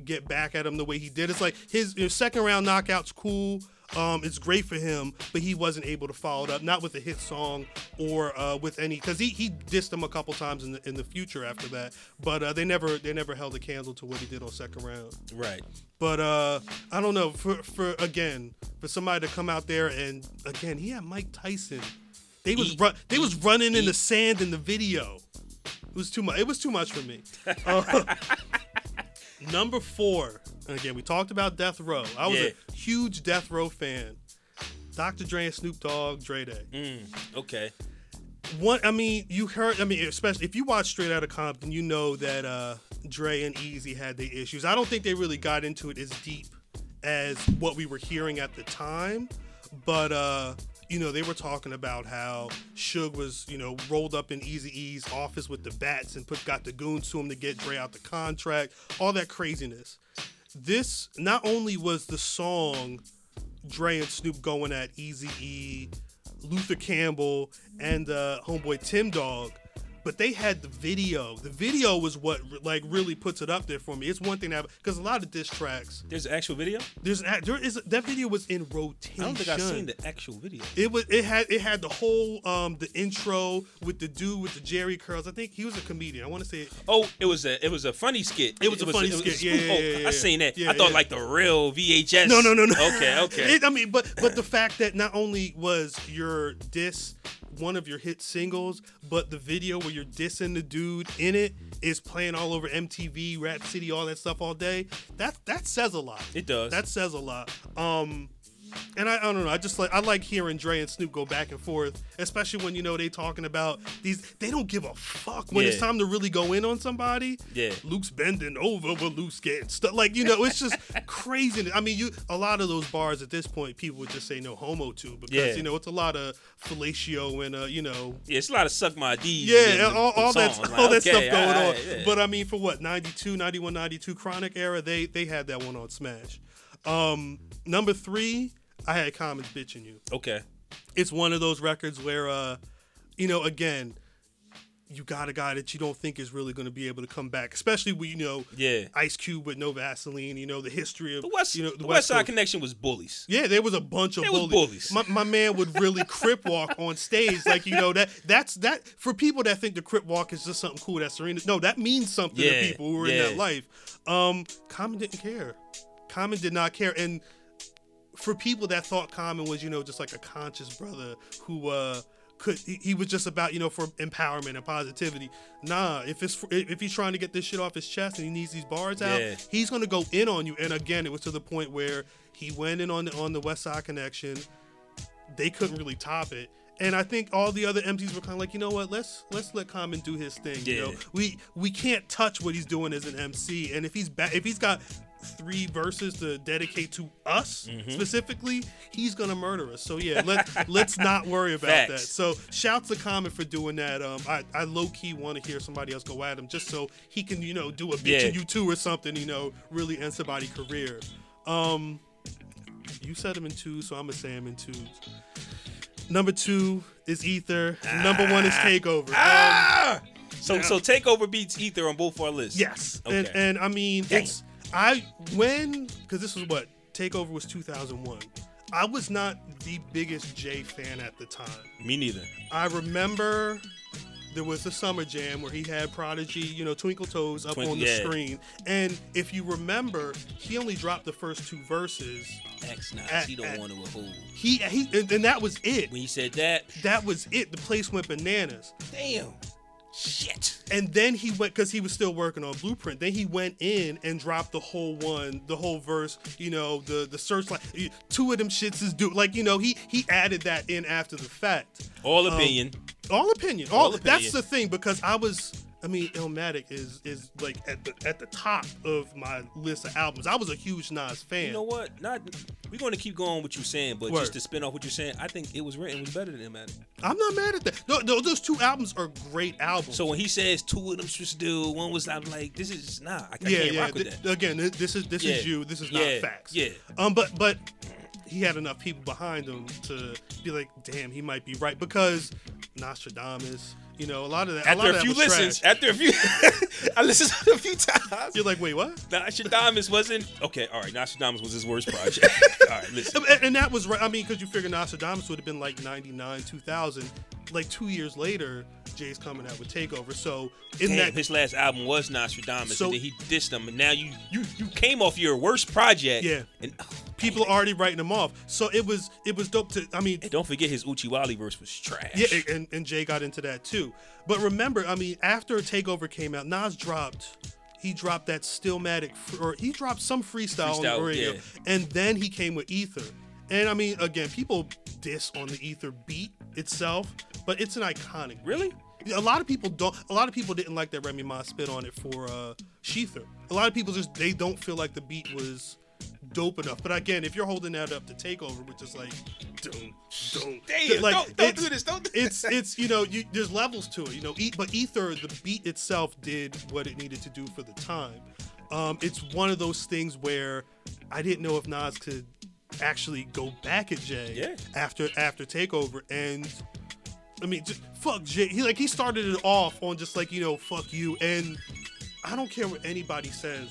get back at him the way he did. It's like his, his second round knockout's cool. Um, it's great for him, but he wasn't able to follow it up, not with a hit song or uh, with any, because he, he dissed him a couple times in the in the future after that. But uh, they never they never held a candle to what he did on second round. right. But uh, I don't know. For for again, for somebody to come out there and again, he had Mike Tyson. They was Eat, run, they was eat, running in the sand in the video. It was too much. It was too much for me. [laughs] [laughs] Number four. And again, we talked about Death Row. I was Yeah. a huge Death Row fan. Dr. Dre and Snoop Dogg, Dre Day. Mm, okay. One, I mean, you heard. I mean, especially if you watch Straight Outta Compton, you know that uh, Dre and Eazy had their issues. I don't think they really got into it as deep as what we were hearing at the time, but uh, you know, they were talking about how Suge was, you know, rolled up in Eazy E's office with the bats and put got the goons to him to get Dre out the contract. All that craziness. This not only was the song Dre and Snoop going at Eazy E, Luther Campbell, and uh, homeboy Tim Dog. But they had the video. The video was what like really puts it up there for me. It's one thing that because a lot of diss tracks, There's an actual video. there's there is that video was in rotation. I don't think I've seen the actual video. It was it had it had the whole um the intro with the dude with the Jheri curls. I think he was a comedian. I want to say It. Oh, it was a it was a funny skit. It was a funny skit. Yeah, yeah, oh, yeah, yeah. I seen that. Yeah, I thought yeah. like the real VHS. No, no, no, no. Okay, okay. [laughs] It- I mean, but but the fact that not only was your diss one of your hit singles, but the video where you're dissing the dude in it is playing all over MTV, Rap City, all that stuff all day. That that says a lot. It does. That says a lot. Um, and I, I don't know. I just like I like hearing Dre and Snoop go back and forth, especially when you know they talking about these. They don't give a fuck when it's time to really go in on somebody. Yeah. Luke's bending over, but Luke's getting stuck. Like you know, it's just [laughs] crazy. I mean, you a lot of those bars at this point, people would just say no homo to because Yeah. you know it's a lot of fellatio and uh, you know. yeah, it's a lot of suck my D. Yeah, all, all that, songs. all Like, that stuff going all on. yeah. But I mean, for what 92, 91, 92 Chronic era, they they had that one on Smash. Um, number three, I had Commons Bitch in Yoo. okay, It's one of those records where, uh, you know, again, you got a guy that you don't think is really going to be able to come back, especially with you know, Yeah. Ice Cube with no Vaseline. You know, the history of the West you know the West Side Coast. Connection was bullies. Yeah, there was a bunch of bullies. bullies. My, my man would really [laughs] crip walk on stage, like you know that that's that for people that think the crip walk is just something cool. that Serena. No, that means something Yeah, to people who are in that life. Um, Common didn't care. Common did not care, and for people that thought Common was you know just like a conscious brother who uh could he, he was just about you know for empowerment and positivity. Nah, if it's for, if he's trying to get this shit off his chest and he needs these bars out, Yeah. he's gonna go in on you. And again, it was to the point where he went in on the on the West Side Connection. They couldn't really top it. And I think all the other MCs were kind of like, you know what? Let's let's let Common do his thing. You know, Yeah. we we can't touch what he's doing as an MC. And if he's ba- if he's got three verses to dedicate to us Mm-hmm. specifically, he's gonna murder us. So yeah, let [laughs] let's not worry about that. So shouts to Common for doing that. Um, I, I low key want to hear somebody else go at him just so he can you know do a bitch Yeah. and you two or something. You know, really end somebody's career. Um, you said him in two, so I'm gonna say him in two. Number two is Ether. Number one is Takeover. Um, Ah! So so Takeover beats Ether on both our lists. yes, Okay. and and I mean Dang. it's I when because this was what Takeover was 2001. I was not the biggest Jay fan at the time. Me neither. I remember there was the summer jam where he had Prodigy, you know, Twinkle Toes up Twinkle- on the yeah. screen, and if you remember, he only dropped the first two verses. X Nas, he don't want to hold. He he, and, and that was it. When he said that, That was it. The place went bananas. damn, shit. And then he went because he was still working on Blueprint. Then he went in and dropped the whole one, the whole verse. You know, the the searchlight. Two of them shits is do like you know he he added that in after the fact. All Um, opinion. All opinion. All, All that's the thing because I was. I mean, Illmatic is is like at the at the top of my list of albums. I was a huge Nas fan. You know what? Not we're going to keep going what you're saying, but Word. just to spin off what you're saying, I think it was written was better than man. I'm not mad at that. No, no, those two albums are great albums. So when he says two of them should do, one was I'm like, this is nah, I, I yeah, can't yeah. rock with th- that. again, this is this is you. This is not facts. Yeah. Um, but but he had enough people behind him to be like, damn, he might be right because Nostradamus. You know, a lot of that. a lot After of a few listens, trash. after a few, [laughs] I listened to it a few times. You're like, wait, what? Nostradamus wasn't okay. All right, Nostradamus was his worst project. [laughs] all right, listen. And, and that was right. I mean, because you figure Nostradamus would have been like 99, 2000. Like two years later, Jay's coming out with Takeover. So in Damn, that, his last album was Nostradamus, So- and then he dissed him, and now you you you came off your worst project. Yeah. and oh, people are already writing him off. So it was it was dope to. I mean, and don't forget his Oochie Wally verse was trash. Yeah, and, and Jay got into that too. But remember, I mean, after Takeover came out, Nas dropped. He dropped that Stillmatic, or he dropped some freestyle, on the radio, yeah. and then he came with Ether. And I mean, again, people diss on the Ether beat itself, but it's an iconic. beat. Really? A lot of people don't. A lot of people didn't like that Remy Ma spit on it for uh, Shether. A lot of people just they don't feel like the beat was dope enough. But again, if you're holding that up to Takeover, which is like, don't, don't, Damn, like, don't- don't do this, don't do it's it's you know you, there's levels to it. You know, e- but Ether the beat itself did what it needed to do for the time. Um, it's one of those things where I didn't know if Nas could actually go back at Jay Yeah. after after Takeover, and I mean, just fuck Jay. He like he started it off on just like you know, fuck you, and I don't care what anybody says.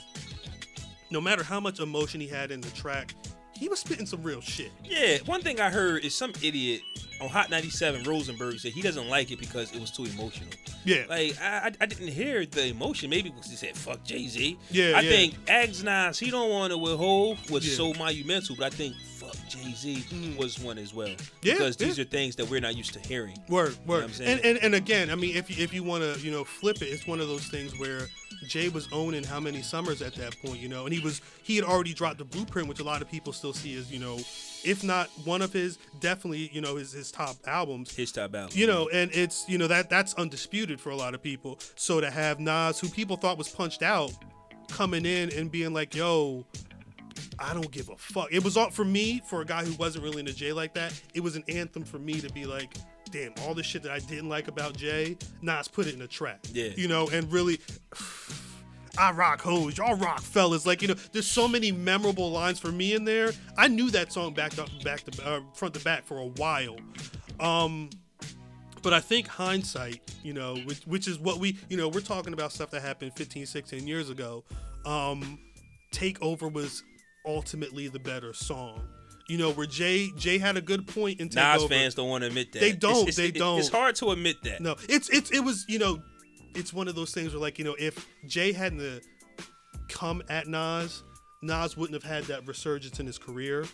No matter how much emotion he had in the track, he was spitting some real shit. Yeah, one thing I heard is some idiot on Hot 97 Rosenberg said he doesn't like it because it was too emotional. Yeah. Like I, I- didn't hear the emotion. Maybe because he said "fuck Jay Z." Yeah, I yeah. think Ags Nas he don't want to withhold was Yeah. so monumental, but I think "fuck Jay Z" was one as well. Mm. Yeah, because these yeah. are things that we're not used to hearing. Word, word. I'm saying? and, and and again, I mean, if you, if you want to, you know, flip it, it's one of those things where Jay was owning how many summers at that point, you know, and he was he had already dropped the blueprint, which a lot of people still see as, you know, if not one of his, definitely, you know, his his top albums. His top album. You know, and it's you know that that's undisputed for a lot of people. So to have Nas, who people thought was punched out, coming in and being like, "Yo, I don't give a fuck." It was all for me for a guy who wasn't really into Jay like that. It was an anthem for me to be like, "Damn, all the shit that I didn't like about Jay, Nas put it in a track." Yeah. you know, and really. [sighs] I rock hoes, y'all rock fellas. Like you know, there's so many memorable lines for me in there. I knew that song back to back to uh, front to back for a while. Um, but I think hindsight, you know, which, which is what we, you know, we're talking about stuff that happened 15, 16 years ago. Um, Takeover was ultimately the better song. You know, where Jay Jay had a good point in Nas Takeover. fans don't want to admit that. They don't, it's- they it- don't. It's hard to admit that. No, it's it's it was you know, it's one of those things where like you know if Jay hadn't uh, come at Nas, Nas wouldn't have had that resurgence in his career.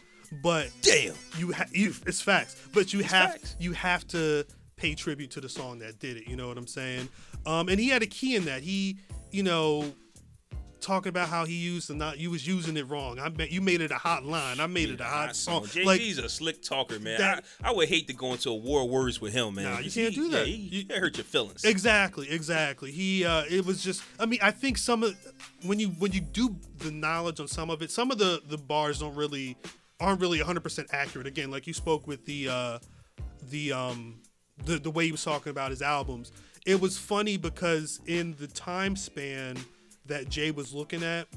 But Damn. you, ha- you it's facts. But you have facts. you have to pay tribute to the song that did it. You know what I'm saying? Um, and he had a key in that. He you know. Talking about how he used the not, you was using it wrong. I bet you made it a hot line. I made it a hot song. Jay Like Z's a slick talker, man. that- I, I would hate to go into a war of words with him, man. Nah, you can't he- do that. Yeah, he, You- he hurt your feelings. Exactly, exactly. He uh it was just I mean, I think some of when you when you do the knowledge on some of it, some of the the bars don't really aren't really 100% accurate. Again, like you spoke with the uh the um the the way he was talking about his albums. It was funny because in the time span that Jay was looking at,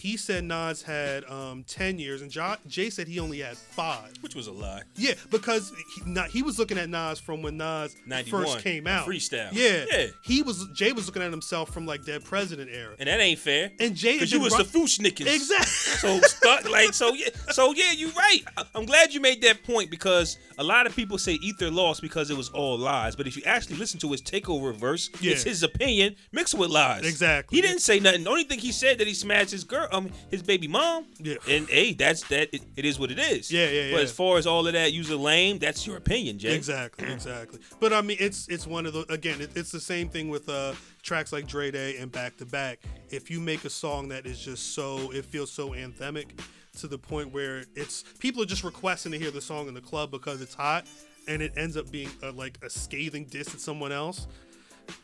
he said Nas had um 10 years and Jay said he only had 5. which was a lie. Yeah, because he, not, he was looking at Nas from when Nas first came out. freestyle. Yeah. Yeah. He was Jay was looking at himself from like Dead President era. And that ain't fair. And Jay because you was the Fu-Schnickens. Exactly. So stuck like so yeah so yeah you right. I'm glad you made that point because a lot of people say Ether lost because it was all lies. But if you actually listen to his takeover verse, Yeah. it's his opinion mixed with lies. Exactly. He didn't say nothing. The only thing he said that he smashed his girl, um, his baby mom. Yeah. And hey, that's that. It, it is what it is. Yeah, yeah, But yeah. as far as all of that, user lame. That's your opinion, Jay. Exactly, [clears throat] exactly. But I mean, it's it's one of the again, it, it's the same thing with uh tracks like Dre Day and Back to Back. If you make a song that is just so, it feels so anthemic to the point where it's people are just requesting to hear the song in the club because it's hot, and it ends up being a, like a scathing diss at someone else.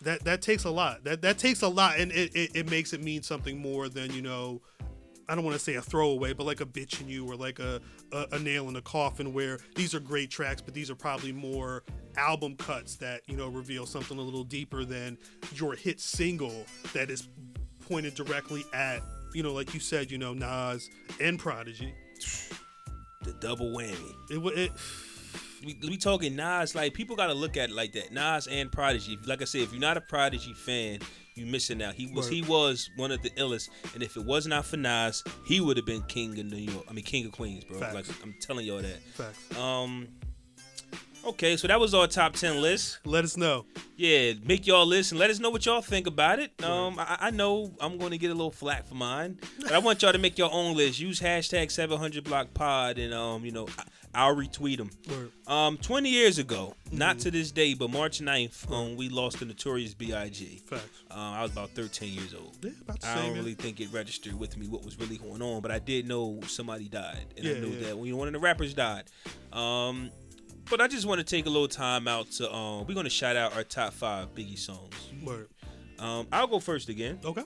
That that takes a lot. That that takes a lot, and it, it, it makes it mean something more than you know. I don't want to say a throwaway, but like a bitch in you or like a, a, a nail in a coffin where these are great tracks, but these are probably more album cuts that, you know, reveal something a little deeper than your hit single that is pointed directly at, you know, like you said, you know, Nas and Prodigy. The double whammy. It, wa- it we, we talking Nas, like people got to look at it like that. Nas and Prodigy. Like I said, if you're not a Prodigy fan, you missing out. He was Word. he was one of the illest, and if it was not for Nas, he would have been king of New York. I mean, king of Queens, bro. Facts. Like I'm telling y'all that. facts. Um. Okay, so that was our top ten list. Let us know. Yeah, make y'all list and let us know what y'all think about it. Um, I, I know I'm going to get a little flack for mine, but I want y'all to make your own list. Use hashtag 700 block pod, and um, you know, I, I'll retweet them. Um, 20 years ago, not to this day, but March 9th, um, we lost the notorious B.I.G. Facts. Um, I was about 13 years old. Yeah, about the I don't man. really think it registered with me what was really going on, but I did know somebody died, and I knew yeah. that when one of the rappers died. Um, but I just want to take a little time out to um, we're gonna shout out our top five Biggie songs. Word. Um, I'll go first again. Okay.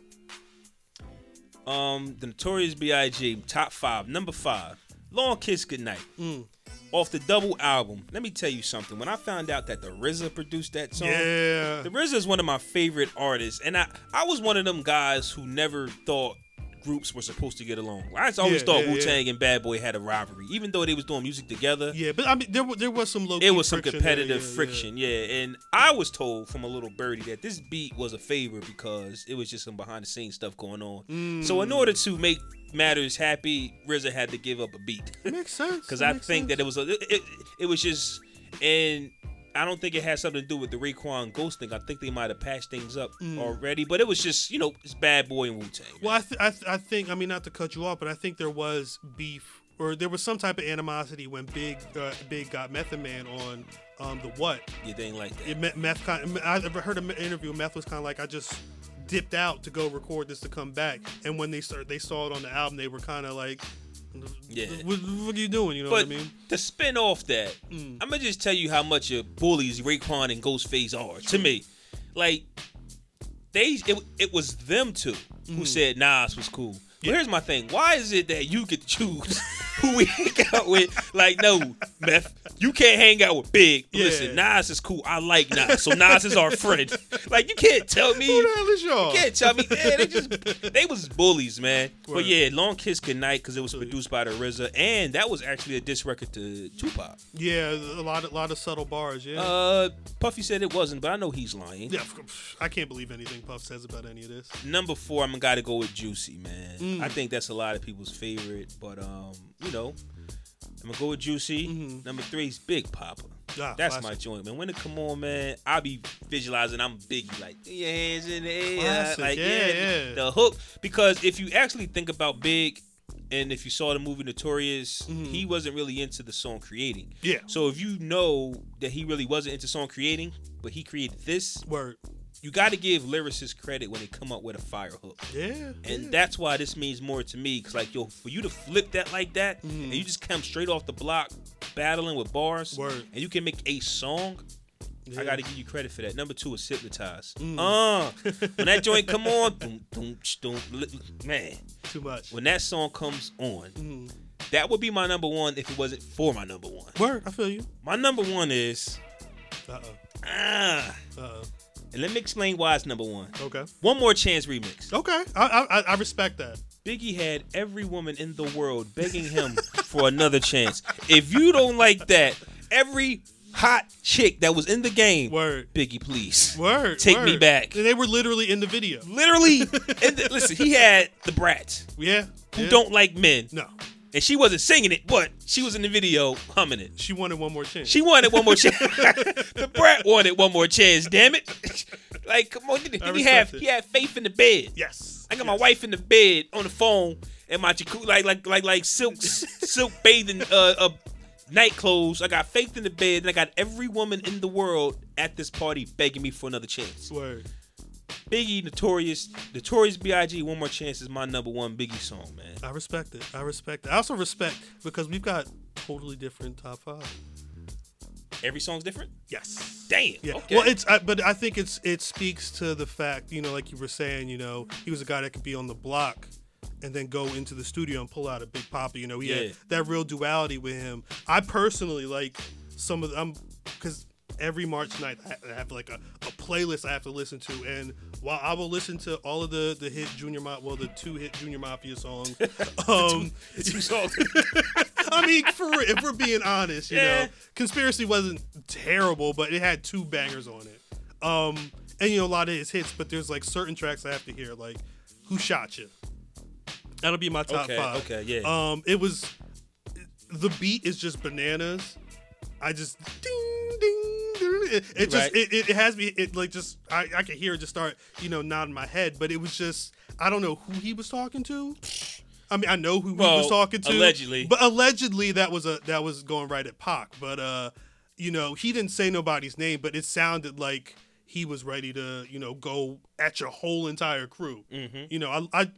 Um, the Notorious B.I.G. top five, number five, Long Kiss Goodnight. Mm. Off the double album. Let me tell you something. When I found out that the RZA produced that song, Yeah. the RZA is one of my favorite artists, and I I was one of them guys who never thought groups were supposed to get along. I always Yeah, thought yeah, Wu Tang and Bad Boy had a rivalry, even though they was doing music together. Yeah, but I mean, there there was some low. It was some competitive friction, yeah. And I was told from a little birdie that this beat was a favor because it was just some behind the scenes stuff going on. So Mm. in order to make matters happy, RZA had to give up a beat. Makes sense. [laughs] because I think that it was a, it, it, it was just and I don't think it had something to do with the Raekwon Ghost thing. I think they might have patched things up already, but it was just you know it's Bad Boy and Wu Tang. Mm. Well, I, th- I, th- I think I mean not to cut you off, but I think there was beef or there was some type of animosity when Big uh, Big got Method Man on um, the what. you didn't like that. It, Me- Meth kind. I ever heard an interview. Meth was kind of like I just dipped out to go record this to come back, and when they start they saw it on the album, they were kind of like, Yeah. what, what are you doing? You know but what I mean? to spin off that, Mm. I'm gonna just tell you how much of bullies Raekwon and Ghostface are to me. Like they, it, it was them two Mm. who said Nas was cool. But here's my thing: Why is it that you get to choose [laughs] who [laughs] we hang out with? Like, no, Meth, you can't hang out with Big. Yeah. Listen, Nas is cool. I like Nas, so Nas is our friend. Like, you can't tell me. Who the hell is y'all? You can't tell me. Yeah, they just they was bullies, man. Word. But yeah, Long Kiss Goodnight because it was produced by the RZA, and that was actually a diss record to Tupac. Yeah, a lot of lot of subtle bars. Yeah. Uh, Puffy said it wasn't, but I know he's lying. yeah, I can't believe anything Puff says about any of this. Number four, I'm gotta go with Juicy, man. Mm. I think that's a lot of people's favorite, but um, you know, I'm gonna go with Juicy. Number three is Big Poppa. Mm-hmm. Ah, That's my joint, man. When it come on, man, I'll be visualizing I'm Biggie, like "Throw your hands in the air, Classic, like yeah, yeah, yeah. the hook. Because if you actually think about Big, and if you saw the movie Notorious, he wasn't really into the song creating. Mm-hmm. Yeah. So if you know that he really wasn't into song creating, but he created this, Word. You got to give lyricists credit when they come up with a fire hook. Yeah. And yeah. that's why this means more to me, cause like yo, for you to flip that like that, Mm-hmm. and you just come straight off the block, battling with bars, Word. and you can make a song. Yeah. Mm. I gotta give you credit for that. Number two is hypnotize. Uh, [laughs] when that joint come on, boom, boom, boom, man, too much. when that song comes on, Mm-hmm. that would be my number one if it wasn't for my number one. Word. I feel you. My number one is Uh oh. ah, Uh oh. And let me explain why it's number one. Okay. One more chance remix. Okay. I, I I respect that. Biggie had every woman in the world begging him [laughs] for another chance. If you don't like that, every hot chick that was in the game, Word. Biggie, please, Word. take me word. back. They were literally in the video. Literally, and th- listen, he had the brats Yeah. who yeah. don't like men, No. And she wasn't singing it, but she was in the video humming it. She wanted one more chance. She wanted one more chance. [laughs] the brat wanted one more chance. Damn it! like, come on, did he have it. he had faith in the bed? yes. I got my wife in the bed on the phone and my jacuzzi, like like like like silk silk bathing uh, uh night clothes. I got faith in the bed, and I got every woman in the world at this party begging me for another chance. Word. Biggie, Notorious, Notorious B.I.G. One More Chance is my number one Biggie song, man. I respect it. I respect it. I also respect because we've got totally different top five. Every song's different. Yes. Damn. Yeah. Okay. Well, it's I, but I think it's it speaks to the fact you know like you were saying you know he was a guy that could be on the block and then go into the studio and pull out a big papa. You know he Yeah. had that real duality with him. I personally like some of them because every March night I have like a, a playlist I have to listen to and while I will listen to all of the the hit Junior Ma- well the two hit Junior Mafia songs. [laughs] um, two songs. [laughs] I mean, for if we're being honest, you Yeah. know, conspiracy wasn't terrible, but it had two bangers on it. Um, and you know, a lot of his hits, but there's like certain tracks I have to hear, like "Who Shot You." That'll be my top Okay, five. okay, yeah. Um, it was the beat is just bananas. I just ding ding. It, it just Right. it, it, has me. It like just I I could hear it just start you know nodding my head, but it was just I don't know who he was talking to. I mean, I know who he was talking to. allegedly. but allegedly that was a that was going right at Pac. But uh, you know, he didn't say nobody's name, but it sounded like he was ready to you know go at your whole entire crew. Mm-hmm. You know, I, I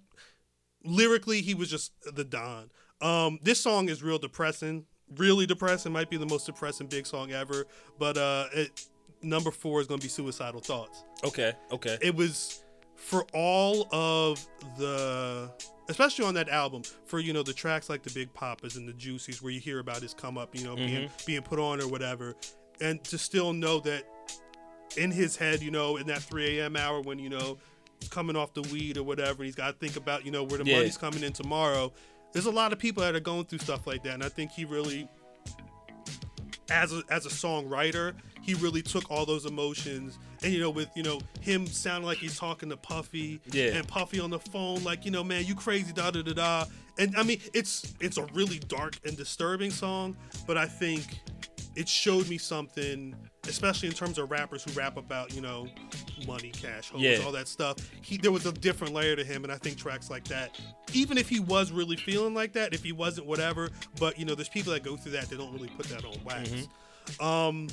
lyrically he was just the Don. Um, this song is real depressing, really depressing. Might be the most depressing big song ever. But uh, it, number four is gonna be Suicidal Thoughts okay, okay. it was for all of the especially on that album for you know the tracks like the big papas and the juicies where you hear about his come up you know being being put on or whatever and to still know that in his head you know in that 3 a.m hour when you know coming off the weed or whatever. He's got to think about you know where the Yeah. money's coming in tomorrow. There's a lot of people that are going through stuff like that, and I think he really, as a, as a songwriter, he really took all those emotions and you know with you know him sounding like he's talking to Puffy Yeah. and Puffy on the phone like you know man you crazy da da da da and I mean it's it's a really dark and disturbing song but I think it showed me something especially in terms of rappers who rap about you know money cash hoes Yeah. all that stuff he there was a different layer to him and I think tracks like that even if he was really feeling like that if he wasn't whatever but you know there's people that go through that they don't really put that on wax Mm-hmm. Um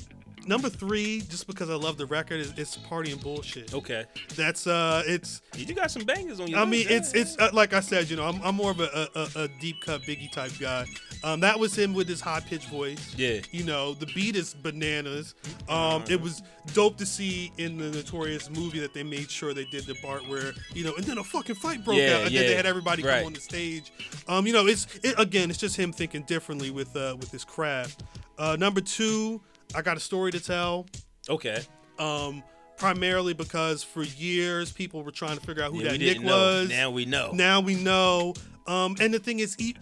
number three just because I love the record is it's party and bullshit Okay. that's uh it's You got some bangers on your I list, mean, yeah. it's it's uh, like I said, you know, I'm, I'm more of a, a, a deep cut Biggie type guy. Um, that was him with his high pitched voice. Yeah. You know, the beat is bananas. Um, it was dope to see in the Notorious movie that they made sure they did the part where you know, and then a fucking fight broke Yeah, out, and then they had everybody right. come on the stage. Um, you know, it's it, again, it's just him thinking differently with uh, with his craft. Uh, number two, I got a story to tell Okay. um, primarily because for years people were trying to figure out who Yeah, that Nick know. was. Now we know. Now we know. Um, and the thing is, e-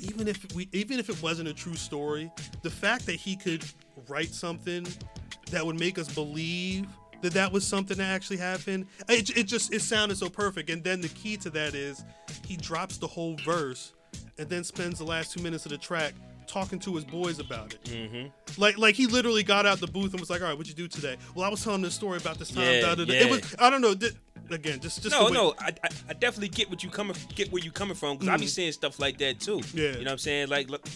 even if we, even if it wasn't a true story, the fact that he could write something that would make us believe that that was something that actually happened, it, it just it sounded so perfect. And then the key to that is he drops the whole verse and then spends the last two minutes of the track talking to his boys about it. Mm-hmm. Like, like he literally got out the booth and was like, "All right, what'd you do today?" Well, I was telling this story about this time. Yeah, da, da, da. yeah. It was, I don't know. th- again, just, just no, no, I, I, definitely get what you coming get where you coming from because I be saying stuff like that too. Mm. Yeah. you know what I'm saying? Like, look,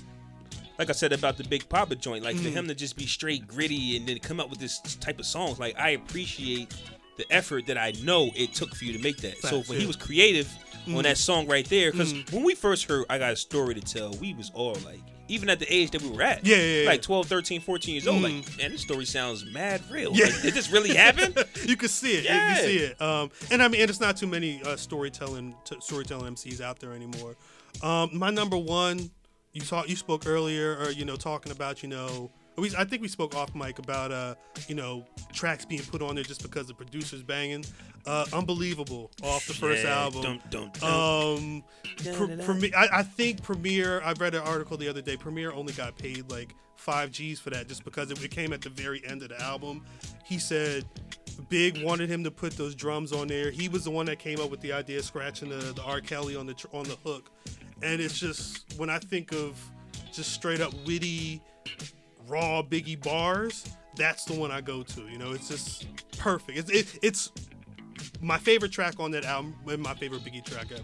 like I said about the Big Poppa joint, like for Mm. him to just be straight gritty and then come up with this type of songs, like I appreciate the effort that I know it took for you to make that. so when yeah. Mm. he was creative on that song right there, because when we first heard "I Got a Story to Tell," we was all like. Even at the age that we were at, Yeah, yeah, yeah. like 12, 13, 14 years old, Mm. like, man, this story sounds mad real. Yeah. Like, did this really happen? [laughs] you can see it. Yeah. You, see it. Um, and I mean, and it's not too many uh, storytelling t- storytelling MCs out there anymore. Um, my number one, you talk, you spoke earlier, or you know, talking about you know. We, I think we spoke off mic about uh, you know tracks being put on there just because the producer's banging. Uh, unbelievable off the first Yeah, album. dum, dum, dum. Um, Pre- Premier, I, I think Premier. I read an article the other day. Premier only got paid like five G's for that, just because it, it came at the very end of the album. He said Big wanted him to put those drums on there. He was the one that came up with the idea of scratching the, the R. Kelly on the tr- on the hook, and it's just when I think of just straight up witty, raw Biggie bars. That's the one I go to. You know, it's just perfect. It's it, it's my favorite track on that album and my favorite Biggie track ever.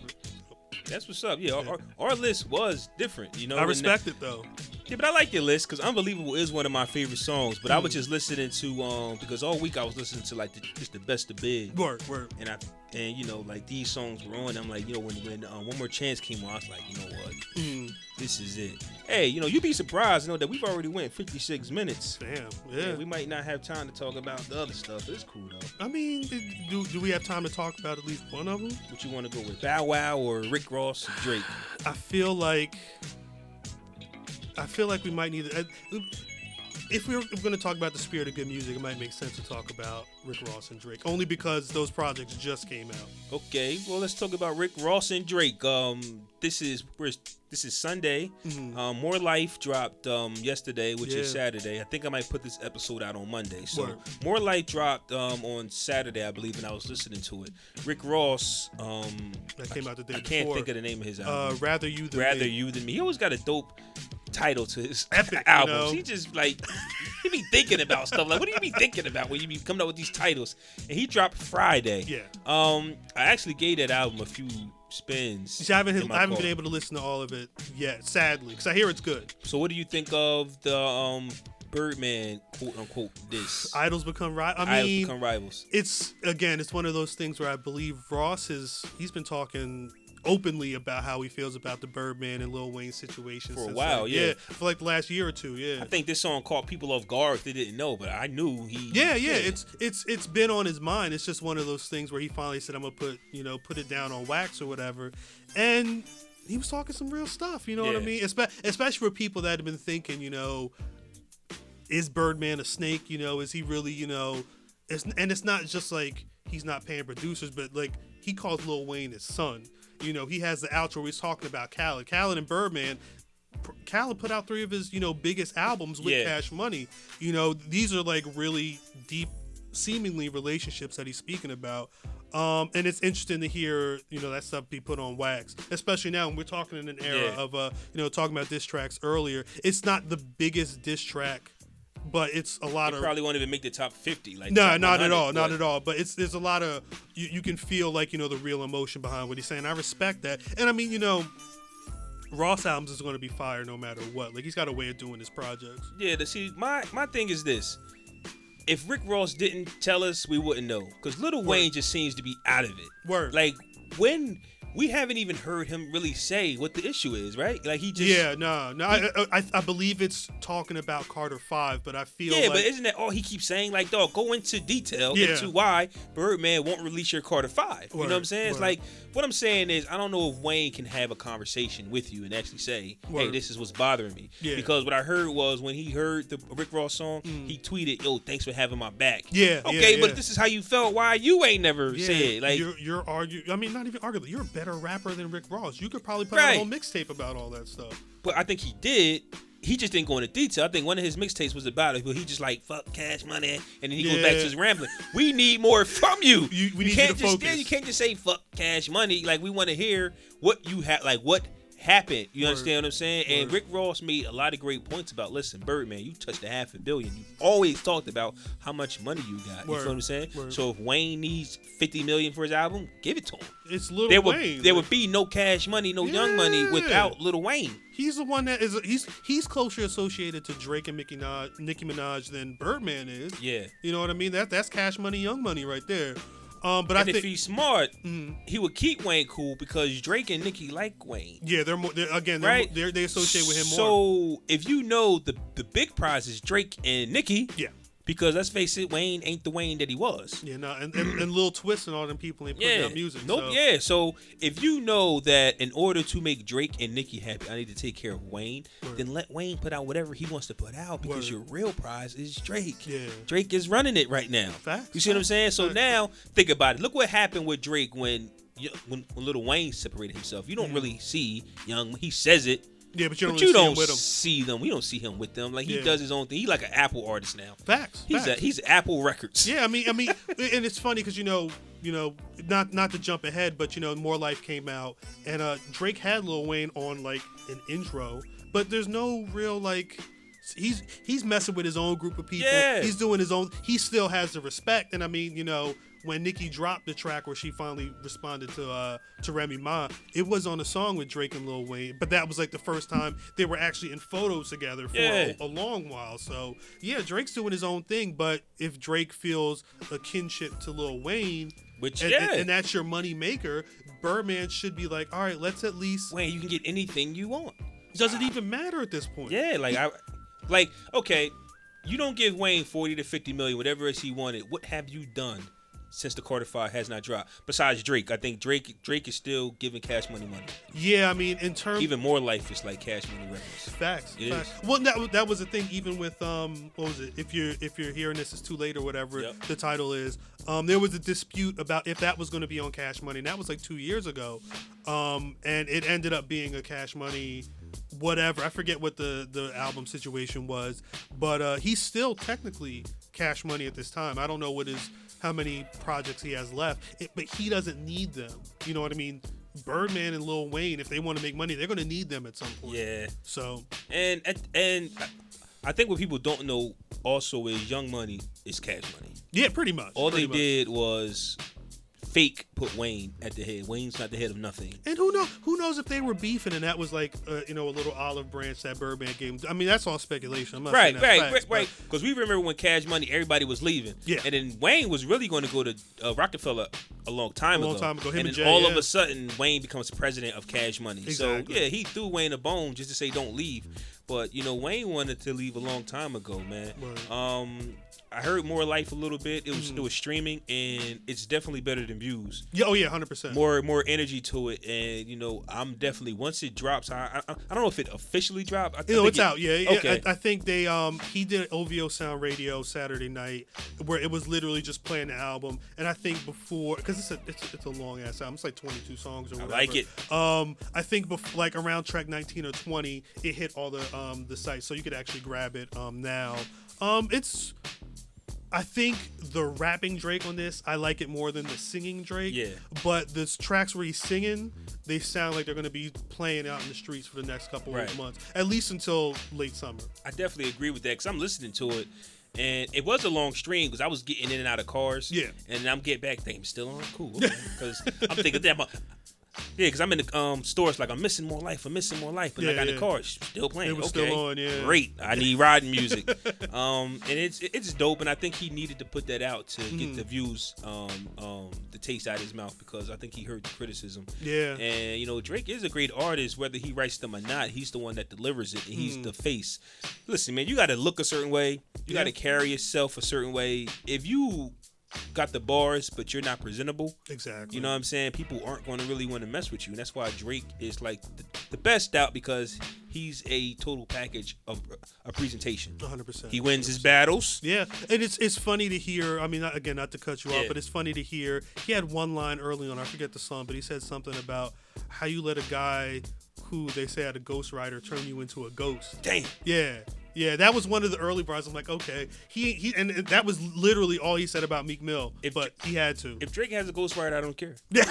That's what's up. Yeah, Our, our list was different, you know. I respect it though. Yeah, but I like your list because "Unbelievable" is one of my favorite songs. But I was just listening to um because all week I was listening to like the, just the best of big, Word, word. and I and you know like these songs were on. I'm like you know when when um, one more chance came on, I was like you know what, Mm, this is it. Hey, you know you'd be surprised you know that we've already went 56 minutes. damn, Yeah, yeah. we might not have time to talk about the other stuff. It's cool though. I mean, do, do we have time to talk about at least one of them? What you want to go with, Bow Wow or Rick Ross, or Drake? I feel like I feel like we might need. uh, If we we're going to talk about the spirit of good music, it might make sense to talk about Rick Ross and Drake, only because those projects just came out. Okay, well let's talk about Rick Ross and Drake. Um, this is this is Sunday. Um, More Life dropped um yesterday, which is Mm-hmm. Saturday. I think I might put this episode out on Monday. So Word. More Life dropped um on Saturday, I believe, and I was listening to it. Rick Ross, um, That came out the day I can't think of the name of his Uh, album. Rather you than Rather me. you than me. He always got a dope title to his [laughs] Epic, you know? He just like he be thinking about stuff. Like, what do you be thinking about when you be coming up with these titles? And he dropped Friday. Yeah. Um, I actually gave that album a few spins. See, I haven't, I haven't been able to listen to all of it yet, sadly, because I hear it's good. So, what do you think of the um Birdman quote unquote this? [sighs] Idols become right. I Idols mean, become rivals. it's again, it's one of those things where I believe Ross is he's been talking openly about how he feels about the Birdman and Lil Wayne situation For a while, like, yeah. for like the last year or two, yeah. I think this song caught people off guard they didn't know, but I knew he. yeah, yeah, it's it's it's been on his mind. It's just one of those things where he finally said, "I'm gonna put you know put it down on wax or whatever," and he was talking some real stuff. You know what I mean? Espe- especially for people that have been thinking, you know, is Birdman a snake? You know, is he really, you know, it's, and it's not just like he's not paying producers, but like he calls Lil Wayne his son. You know, he has the outro where he's talking about Khaled. Khaled and Birdman. Khaled put out three of his, you know, biggest albums with Yeah. Cash Money. You know, these are like really deep, seemingly relationships that he's speaking about. Um, and it's interesting to hear, you know, that stuff be put on wax, especially now when we're talking in an era Yeah. of, uh, you know, talking about diss tracks earlier. It's not the biggest diss track, but it's a lot They of probably won't even make the top 50. Like no, not at all, not at all. But it's there's a lot of you, you can feel like you know the real emotion behind what he's saying. I respect that, and I mean you know, Ross albums is going to be fire no matter what. Like he's got a way of doing his projects. Yeah, to see my my thing is this. If Rick Ross didn't tell us, we wouldn't know. Because Little Wayne just seems to be out of it. Word. Like when we haven't even heard him really say what the issue is, right? Like he just yeah, no, no. I, I I believe it's talking about Carter Five, but I feel Yeah, like but isn't that all he keeps saying? Like, dog, go into detail Yeah. into why Birdman won't release your Carter Five. you know what I'm Word, saying? It's like what I'm saying is I don't know if Wayne can have a conversation with you and actually say, "Hey, this is what's bothering me." Yeah. Because what I heard was when he heard the Rick Ross song, he tweeted, "Yo, thanks for having my back." Mm. Yeah, Okay, but yeah. if this is how you felt, why you ain't never said like? you're you're arguing. I mean, not even arguing. You're a better rapper than Rick Ross. You could probably put out Right. a whole mixtape about all that stuff. But I think he did. He just didn't go into detail. I think one of his mixtapes was about it, but he just like fuck cash money, and then he goes back to his rambling. We need more from you. You- we need can't to just focus. yeah, you can't just say fuck cash money. Like we want to hear what you have, like what happened. You understand what I'm saying? And Rick Ross made a lot of great points about listen, Birdman, you touched a half a billion. You always talked about how much money you got. You feel what I'm saying? So if Wayne needs 50 million for his album, give it to him. It's Lil There would Wayne. there like- would be no cash money, no young money without Little Wayne. He's the one that is he's he's closer associated to Drake and Nicki Minaj, Nicki Minaj than Birdman is. Yeah. You know what I mean? That that's Cash Money, Young Money right there. Um, but and I if think he's smart, Mhm. he would keep Wayne cool because Drake and Nicki like Wayne. yeah, they're more they're, again they're, Right? they're they associate with him more. So if you know the the big prize is Drake and Nicki, Yeah. Because let's face it, Wayne ain't the Wayne that he was. Yeah, no, and, and, and Lil Twist and all them people ain't putting Yeah. out music. Nope. so- Yeah. So if you know that in order to make Drake and Nicki happy, I need to take care of Wayne, Word. then let Wayne put out whatever he wants to put out because Word. your real prize is Drake. Yeah. Drake is running it right now. Facts, You see what I'm saying? So facts. now think about it. Look what happened with Drake when when, when Little Wayne separated himself. You don't Mm-hmm. really see Young. He says it. Yeah, but you don't, But really you see don't with him. see them. We don't see him with them. Like he Yeah. does his own thing. He's like an Apple artist now. Facts. He's facts. a, he's Apple Records. Yeah, I mean, I mean, [laughs] and it's funny because you know, you know, not not to jump ahead, but you know, More Life came out, and uh Drake had Lil Wayne on like an intro, but there's no real like. He's he's messing with his own group of people. Yeah. He's doing his own. He still has the respect, and I mean, you know, when Nicki dropped the track where she finally responded to uh to Remy Ma, it was on a song with Drake and Lil Wayne, but that was like the first time they were actually in photos together for Yeah. a, a long while. So yeah, Drake's doing his own thing, but if Drake feels a kinship to Lil Wayne, Which, and, yeah. and, and that's your money maker, Birdman should be like, all right, let's at least. Wayne, you can get anything you want. Does it even matter at this point? Yeah, like I, like okay, you don't give Wayne forty to fifty million, whatever it is he wanted. What have you done since the Carter V has not dropped? Besides Drake, I think Drake Drake is still giving Cash Money money. Yeah, I mean, in terms Even more life is like Cash Money records. Facts. It facts. is. Well, that was- that was the thing. Even with um, what was it? If you're if you're hearing this is too late or whatever Yep. the title is, um, there was a dispute about if that was going to be on Cash Money. And that was like two years ago, um, and it ended up being a Cash Money, whatever. I forget what the the album situation was, but uh, he's still technically Cash Money at this time. I don't know what his how many projects he has left, it, but he doesn't need them. You know what I mean? Birdman and Lil Wayne, if they want to make money, they're going to need them at some point. Yeah, So and and, I think what people don't know also is Young Money is Cash Money. Yeah, pretty much. All pretty they much. did was fake put Wayne at the head. Wayne's not the head of nothing. And who know who knows if they were beefing and that was like uh, you know a little olive branch that Birdman gave. I mean that's all speculation. Right, right, that's right, right. Because we remember when Cash Money, everybody was leaving. Yeah. And then Wayne was really going to go to uh, Roc-A-Fella a long time A long ago. time ago. Him and and then Jay, all of a sudden, Wayne becomes president of Cash Money. Exactly. So yeah, he threw Wayne a bone just to say don't leave. But you know, Wayne wanted to leave a long time ago, man. Word. Um, I heard more life a little bit. It was it was streaming, and it's definitely better than views. Yeah, oh yeah, hundred percent. More more energy to it, and you know, I'm definitely once it drops. I I, I don't know if it officially dropped. I, You know, think it's it- out. Yeah, yeah. Okay. I, I think they um he did OVO Sound Radio Saturday night where it was literally just playing the album, and I think before because it's a it's, it's a long ass album. It's like 22 songs or whatever. I like it. Um, I think before, like around track 19 or 20, it hit all the um the sites, so you could actually grab it um now. Um, it's. I think the rapping Drake on this, I like it more than the singing Drake. Yeah. But the tracks where he's singing, they sound like they're going to be playing out in the streets for the next couple Right. of months, at least until late summer. I definitely agree with that because I'm listening to it, and it was a long stream because I was getting in and out of cars. Yeah. and I'm getting back. Damn, still on. Cool. [laughs] Because I'm thinking, damn. Yeah, because I'm in the um, stores like I'm missing more life. I'm missing more life, but I got yeah. the car, still playing. It was okay, still on, yeah. Great. I need [laughs] riding music. um, and it's it's dope, and I think he needed to put that out to Hmm. get the views, um, um, the taste out of his mouth because I think he heard the criticism. Yeah. And you know, Drake is a great artist, whether he writes them or not. He's the one that delivers it, and he's the face. Listen, man, you got to look a certain way. You Hmm. Yeah. got to carry yourself a certain way. If you got the bars, but you're not presentable, Exactly. you know what I'm saying? People aren't going to really want to mess with you. And that's why Drake is like the, the best out because he's a total package of a presentation. 100%. He wins his battles. Yeah, and it's it's funny to hear. I mean, not- again, not to cut you off, Yeah. but it's funny to hear. He had one line early on. I forget the song, but he said something about how you let a guy who they say had a ghost ghostwriter turn you into a ghost. Damn. Yeah. Yeah, that was one of the early bars. I'm like, okay, he he, and that was literally all he said about Meek Mill. If- but he had to. If Drake has a ghostwriter, I don't care. [laughs]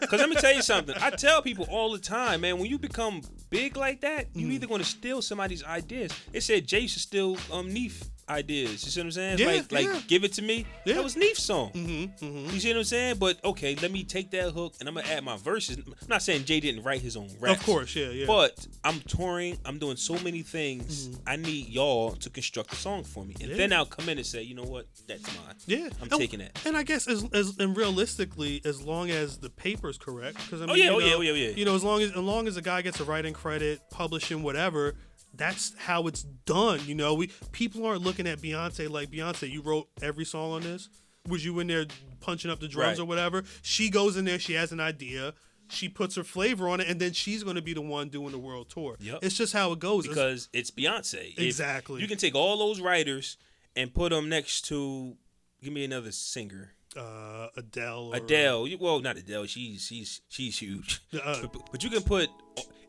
Because let me tell you something. I tell people all the time, man, when you become big like that, Mm. you either going to steal somebody's ideas. It said Jay should steal um, Neef ideas. You see what I'm saying? Yeah, like, like yeah. give it to me. Yeah. That was Neef's song. mm-hmm, mm-hmm. You see what I'm saying? But okay, let me take that hook and I'm gonna add my verses. I'm not saying Jay didn't write his own raps. Of course, yeah, yeah. But I'm touring. I'm doing so many things. I need y'all to construct a song for me, and Mm-hmm. Yeah. then I'll come in and say, you know what, that's mine. Yeah, I'm And- taking that. And I guess as, as and realistically, as long as the paper's correct, because I mean, yeah, you oh, yeah, know, oh, yeah, yeah. you know, as long as as long as a guy gets a writing credit, publishing, whatever, that's how it's done. You know, we people aren't looking at Beyonce like Beyonce. You wrote every song on this. Was you in there punching up the drums Right. or whatever? She goes in there. She has an idea. She puts her flavor on it, and then she's going to be the one doing the world tour. Yep. It's just how it goes. Because it's Beyonce. If Exactly. you can take all those writers and put them next to. Give me another singer. uh, Adele. Or, Adele. Well, not Adele. She's she's she's huge. Uh, but, but you can put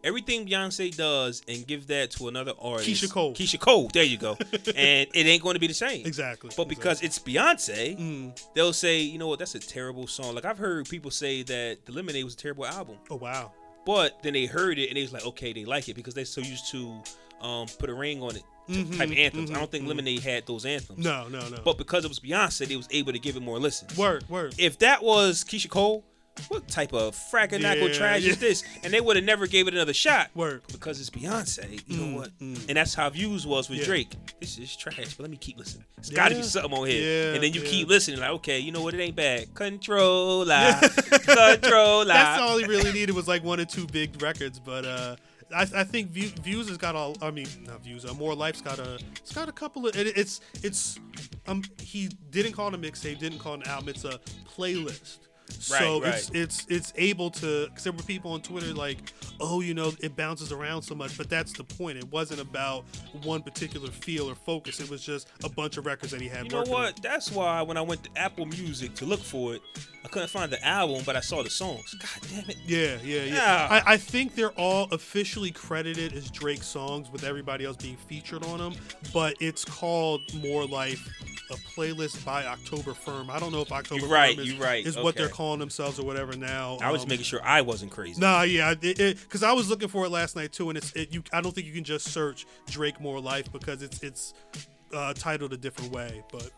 everything Beyonce does and give that to another artist. Keyshia Cole. Keyshia Cole. There you go. [laughs] and it ain't going to be the same. Exactly. But because it's Beyonce, Mm. they'll say, you know what, that's a terrible song. Like I've heard people say that The Lemonade was a terrible album. Oh wow. But then they heard it and they was like, okay, they like it because they're so used to um, put a ring on it Mhm, type anthems. I mhm, don't think mhm. Lemonade had those anthems. No, no, no. But because it was Beyonce, they was able to give it more listens. word, word. If that was Keyshia Cole, what type of frackanacko Yeah, trash yeah. is this? And they would have never gave it another shot. Word. Because it's Beyonce. You Mm, know what? mm. And that's how views was with Yeah. Drake. This is trash, but let me keep listening. It's got to be something on here. And then you keep listening, like, okay, you know what? It ain't bad. Control, Controlla. [laughs] Controlla. That's all he really needed was like one or two big records, but uh, I, I think View, Views has got all. I mean, not Views. Uh, More Life's got a. It's got a couple of. It, it's it's. Um, he didn't call it a mixtape. Didn't call it an album. It's a playlist. So Right, it's right. it's it's able to. Cause there were people on Twitter like, oh, you know, it bounces around so much, but that's the point. It wasn't about one particular feel or focus. It was just a bunch of records that he had. You know working on. what? That's why when I went to Apple Music to look for it, I couldn't find the album, but I saw the songs. God damn it. Yeah, yeah, yeah. Yeah. I, I think they're all officially credited as Drake songs with everybody else being featured on them, but it's called More Life, a playlist by October Firm. I don't know if October You're right, Firm is, right, is what they're calling themselves or whatever now. I was Um, making sure I wasn't crazy. Nah, yeah, because I was looking for it last night too, and it's it, you. I don't think you can just search Drake More Life because it's it's uh, titled a different way. But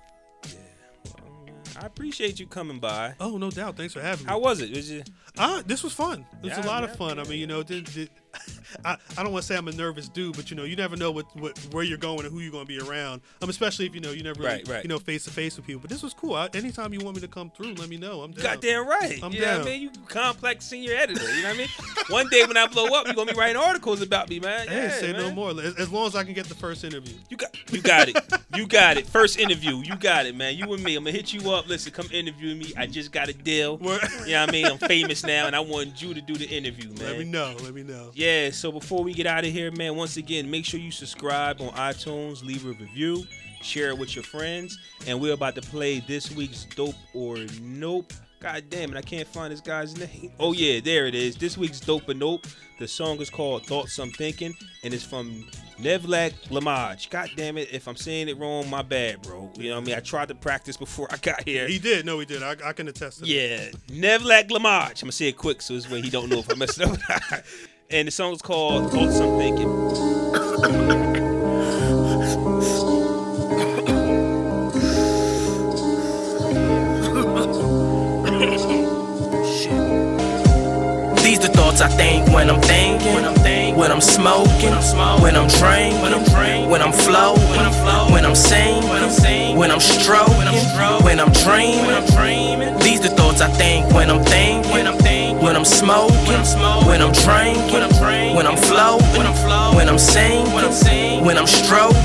I appreciate you coming by. oh, no doubt. Thanks for having me. How was it? Was it? Uh, this was fun. It was Yeah, a lot yeah, of fun. I mean, you know, did, did, [laughs] I, I don't want to say I'm a nervous dude, but you know, you never know what, what where you're going and who you're going to be around. Um, especially if you know you never really, Right, right. you know face to face with people. But this was cool. I, anytime you want me to come through, let me know. I'm down. Goddamn right. I'm you know I down. mean? You complex senior editor. You know what I mean? [laughs] One day when I blow up, you're gonna be writing articles about me, man. Hey, Yeah, say no more. As, as long as I can get the first interview. You got you got it. You got it. First interview. You got it, man. You and me. I'm gonna hit you up. Listen, come interview me. I just got a deal. You know what I mean? I'm famous now and I want you to do the interview, man. Let me know. Let me know. Yeah, so before we get out of here, man, once again, make sure you subscribe on iTunes, leave a review, share it with your friends, and we're about to play this week's Dope or Nope. God damn it, I can't find this guy's name. [laughs] Oh yeah, there it is. This week's Dope or Nope. The song is called Thoughts I'm Thinking, and it's from Nivlac Lemaj. God damn it, if I'm saying it wrong, my bad, bro. You know what I mean? I tried to practice before I got here. He did. No, he did. I, I can attest to that. Yeah, Nivlac Lemaj. I'm gonna say it quick so this way he don't know if I messed up. [laughs] and the song is called Thoughts I'm Thinking. These the thoughts I think when I'm thinking, when I'm thinking, when I'm smoking, when I'm drinking, when I'm drinking, when I'm flowing, when I'm flowing, when I'm singing, when I'm singing, when I'm stroking, when I'm stroking, when I'm dreaming, when I'm dreaming. These the thoughts I think when I'm thinking, when I'm when I'm smoking, when I'm smoking, when I'm drinking, when I'm drinking, when I'm flowing, when I'm flowing, when I'm singing, when I'm stroking,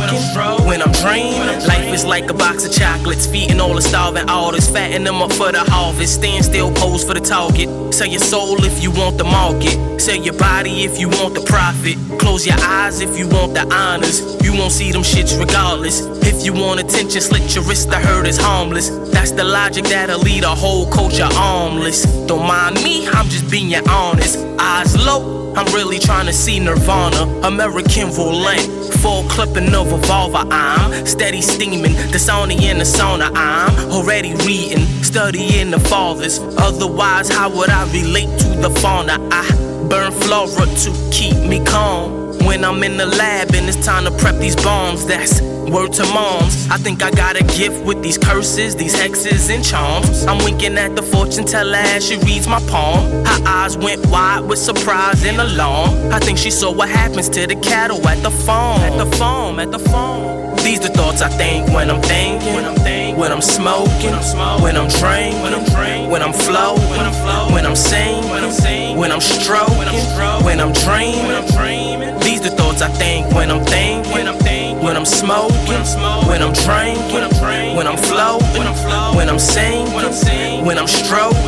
when I'm dreaming. Life is like a box of chocolates, feeding all the starving artists, fatten them up for the harvest. Stand still, pose for the target. Sell your soul if you want the market. Sell your body if you want the profit. Close your eyes if you want the honors. You won't see them shits regardless. If you want attention, slit your wrist. The hurt is harmless. That's the logic that'll lead a whole culture armless. Don't mind me, I'm just being honest. Eyes low, I'm really trying to see Nirvana. American roulette, full clipping of revolver. I'm steady steaming, the Sony in the sauna. I'm already reading, studying the fathers. Otherwise, how would I relate to the fauna? I burn flora to keep me calm. When I'm in the lab and it's time to prep these bombs, that's word to moms. I think I got a gift with these curses, these hexes and charms. I'm winking at the fortune teller as she reads my palm. Her eyes went wide with surprise and alarm. I think she saw what happens to the cattle at the farm. At the farm, at the farm. These the thoughts I think when I'm thinking, when I'm thinking, when I'm smoking, when I'm when I'm drinking, when I'm drinking, when I'm flowing, when I'm flowing, when I'm singing, when I'm singing, when I'm stroking, when I'm stroking, when I'm dreaming, when I'm dreaming. These the thoughts I think when I'm thinking, when I'm thinking, when I'm smoking, when I'm smoking, when I'm drinking, when I'm drinking, when I'm flowing, when I'm flowing, when I'm singing, when I'm stroking,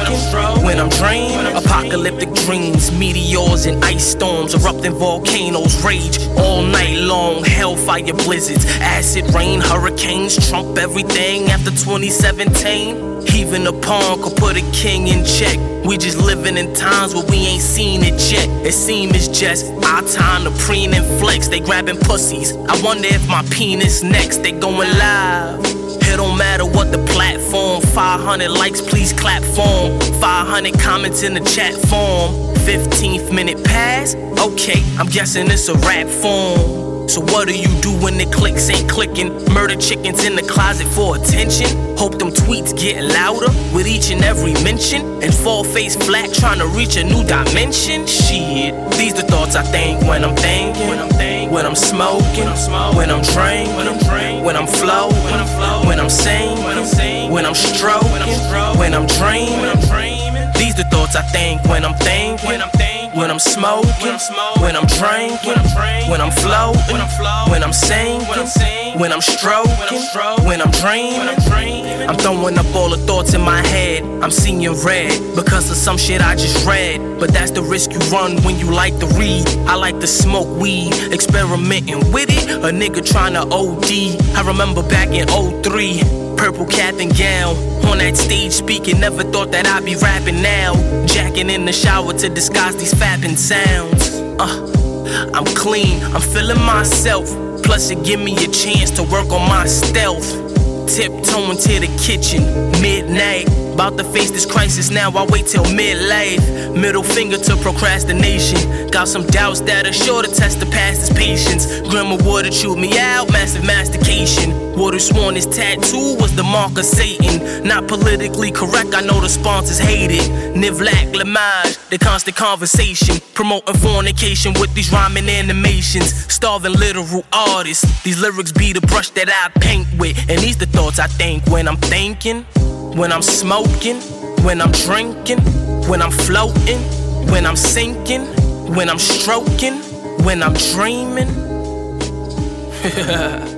when I'm dreaming. Apocalyptic dreams, meteors and ice storms, erupting volcanoes rage all night long. Hellfire blizzards, acid rain, hurricanes trump everything after 2017. Even a pawn could put a king in check. We just living in times where we ain't seen it yet. It seem it's just our time to preen and flex. They grabbing pussies. I wonder if my penis next. They going live. It don't matter what the platform. 500 likes, please clap form. 500 comments in the chat form. 15th minute pass? Okay, I'm guessing it's a rap form. So what do you do when the clicks ain't clicking? Murder chickens in the closet for attention. Hope them tweets get louder with each and every mention. And fall face flat trying to reach a new dimension. Shit, these the thoughts I think when I'm thinking. When I'm thinking. When I'm smoking. When I'm smoking. When I'm drinking. When I'm drinking. When I'm flowing. When I'm flowing. When I'm singing. When I'm stroking. When I'm. When I'm dreaming. When I'm dreaming. These the thoughts I think when I'm thinking. When I'm thinking. When I'm smoking. When I'm drinking. When I'm drinking. When I'm singing. When I'm stroking. When I'm dreaming. I'm throwing up all the thoughts in my head. I'm seeing red because of some shit I just read. But that's the risk you run when you like to read. I like to smoke weed, experimenting with it. A nigga trying to OD. I remember back in 03. Purple cap and gown. On that stage speaking, never thought that I'd be rapping now. Jacking in the shower to disguise these fapping sounds. Uh, I'm clean, I'm feeling myself. Plus, it give me a chance to work on my stealth. Tiptoeing to the kitchen, midnight. About to face this crisis now, I wait till midlife. Middle finger to procrastination. Got some doubts that are sure to test the past patience. Grandma woulda chewed me out, massive mastication. Woulda sworn his tattoo was the mark of Satan. Not politically correct, I know the sponsors hate it. Nivlac, Lemaj, the constant conversation. Promoting fornication with these rhyming animations. Starving literal artists. These lyrics be the brush that I paint with. And these the thoughts I think when I'm thinking. When I'm smoking, when I'm drinking, when I'm floating, when I'm sinking, when I'm stroking, when I'm dreaming. [laughs]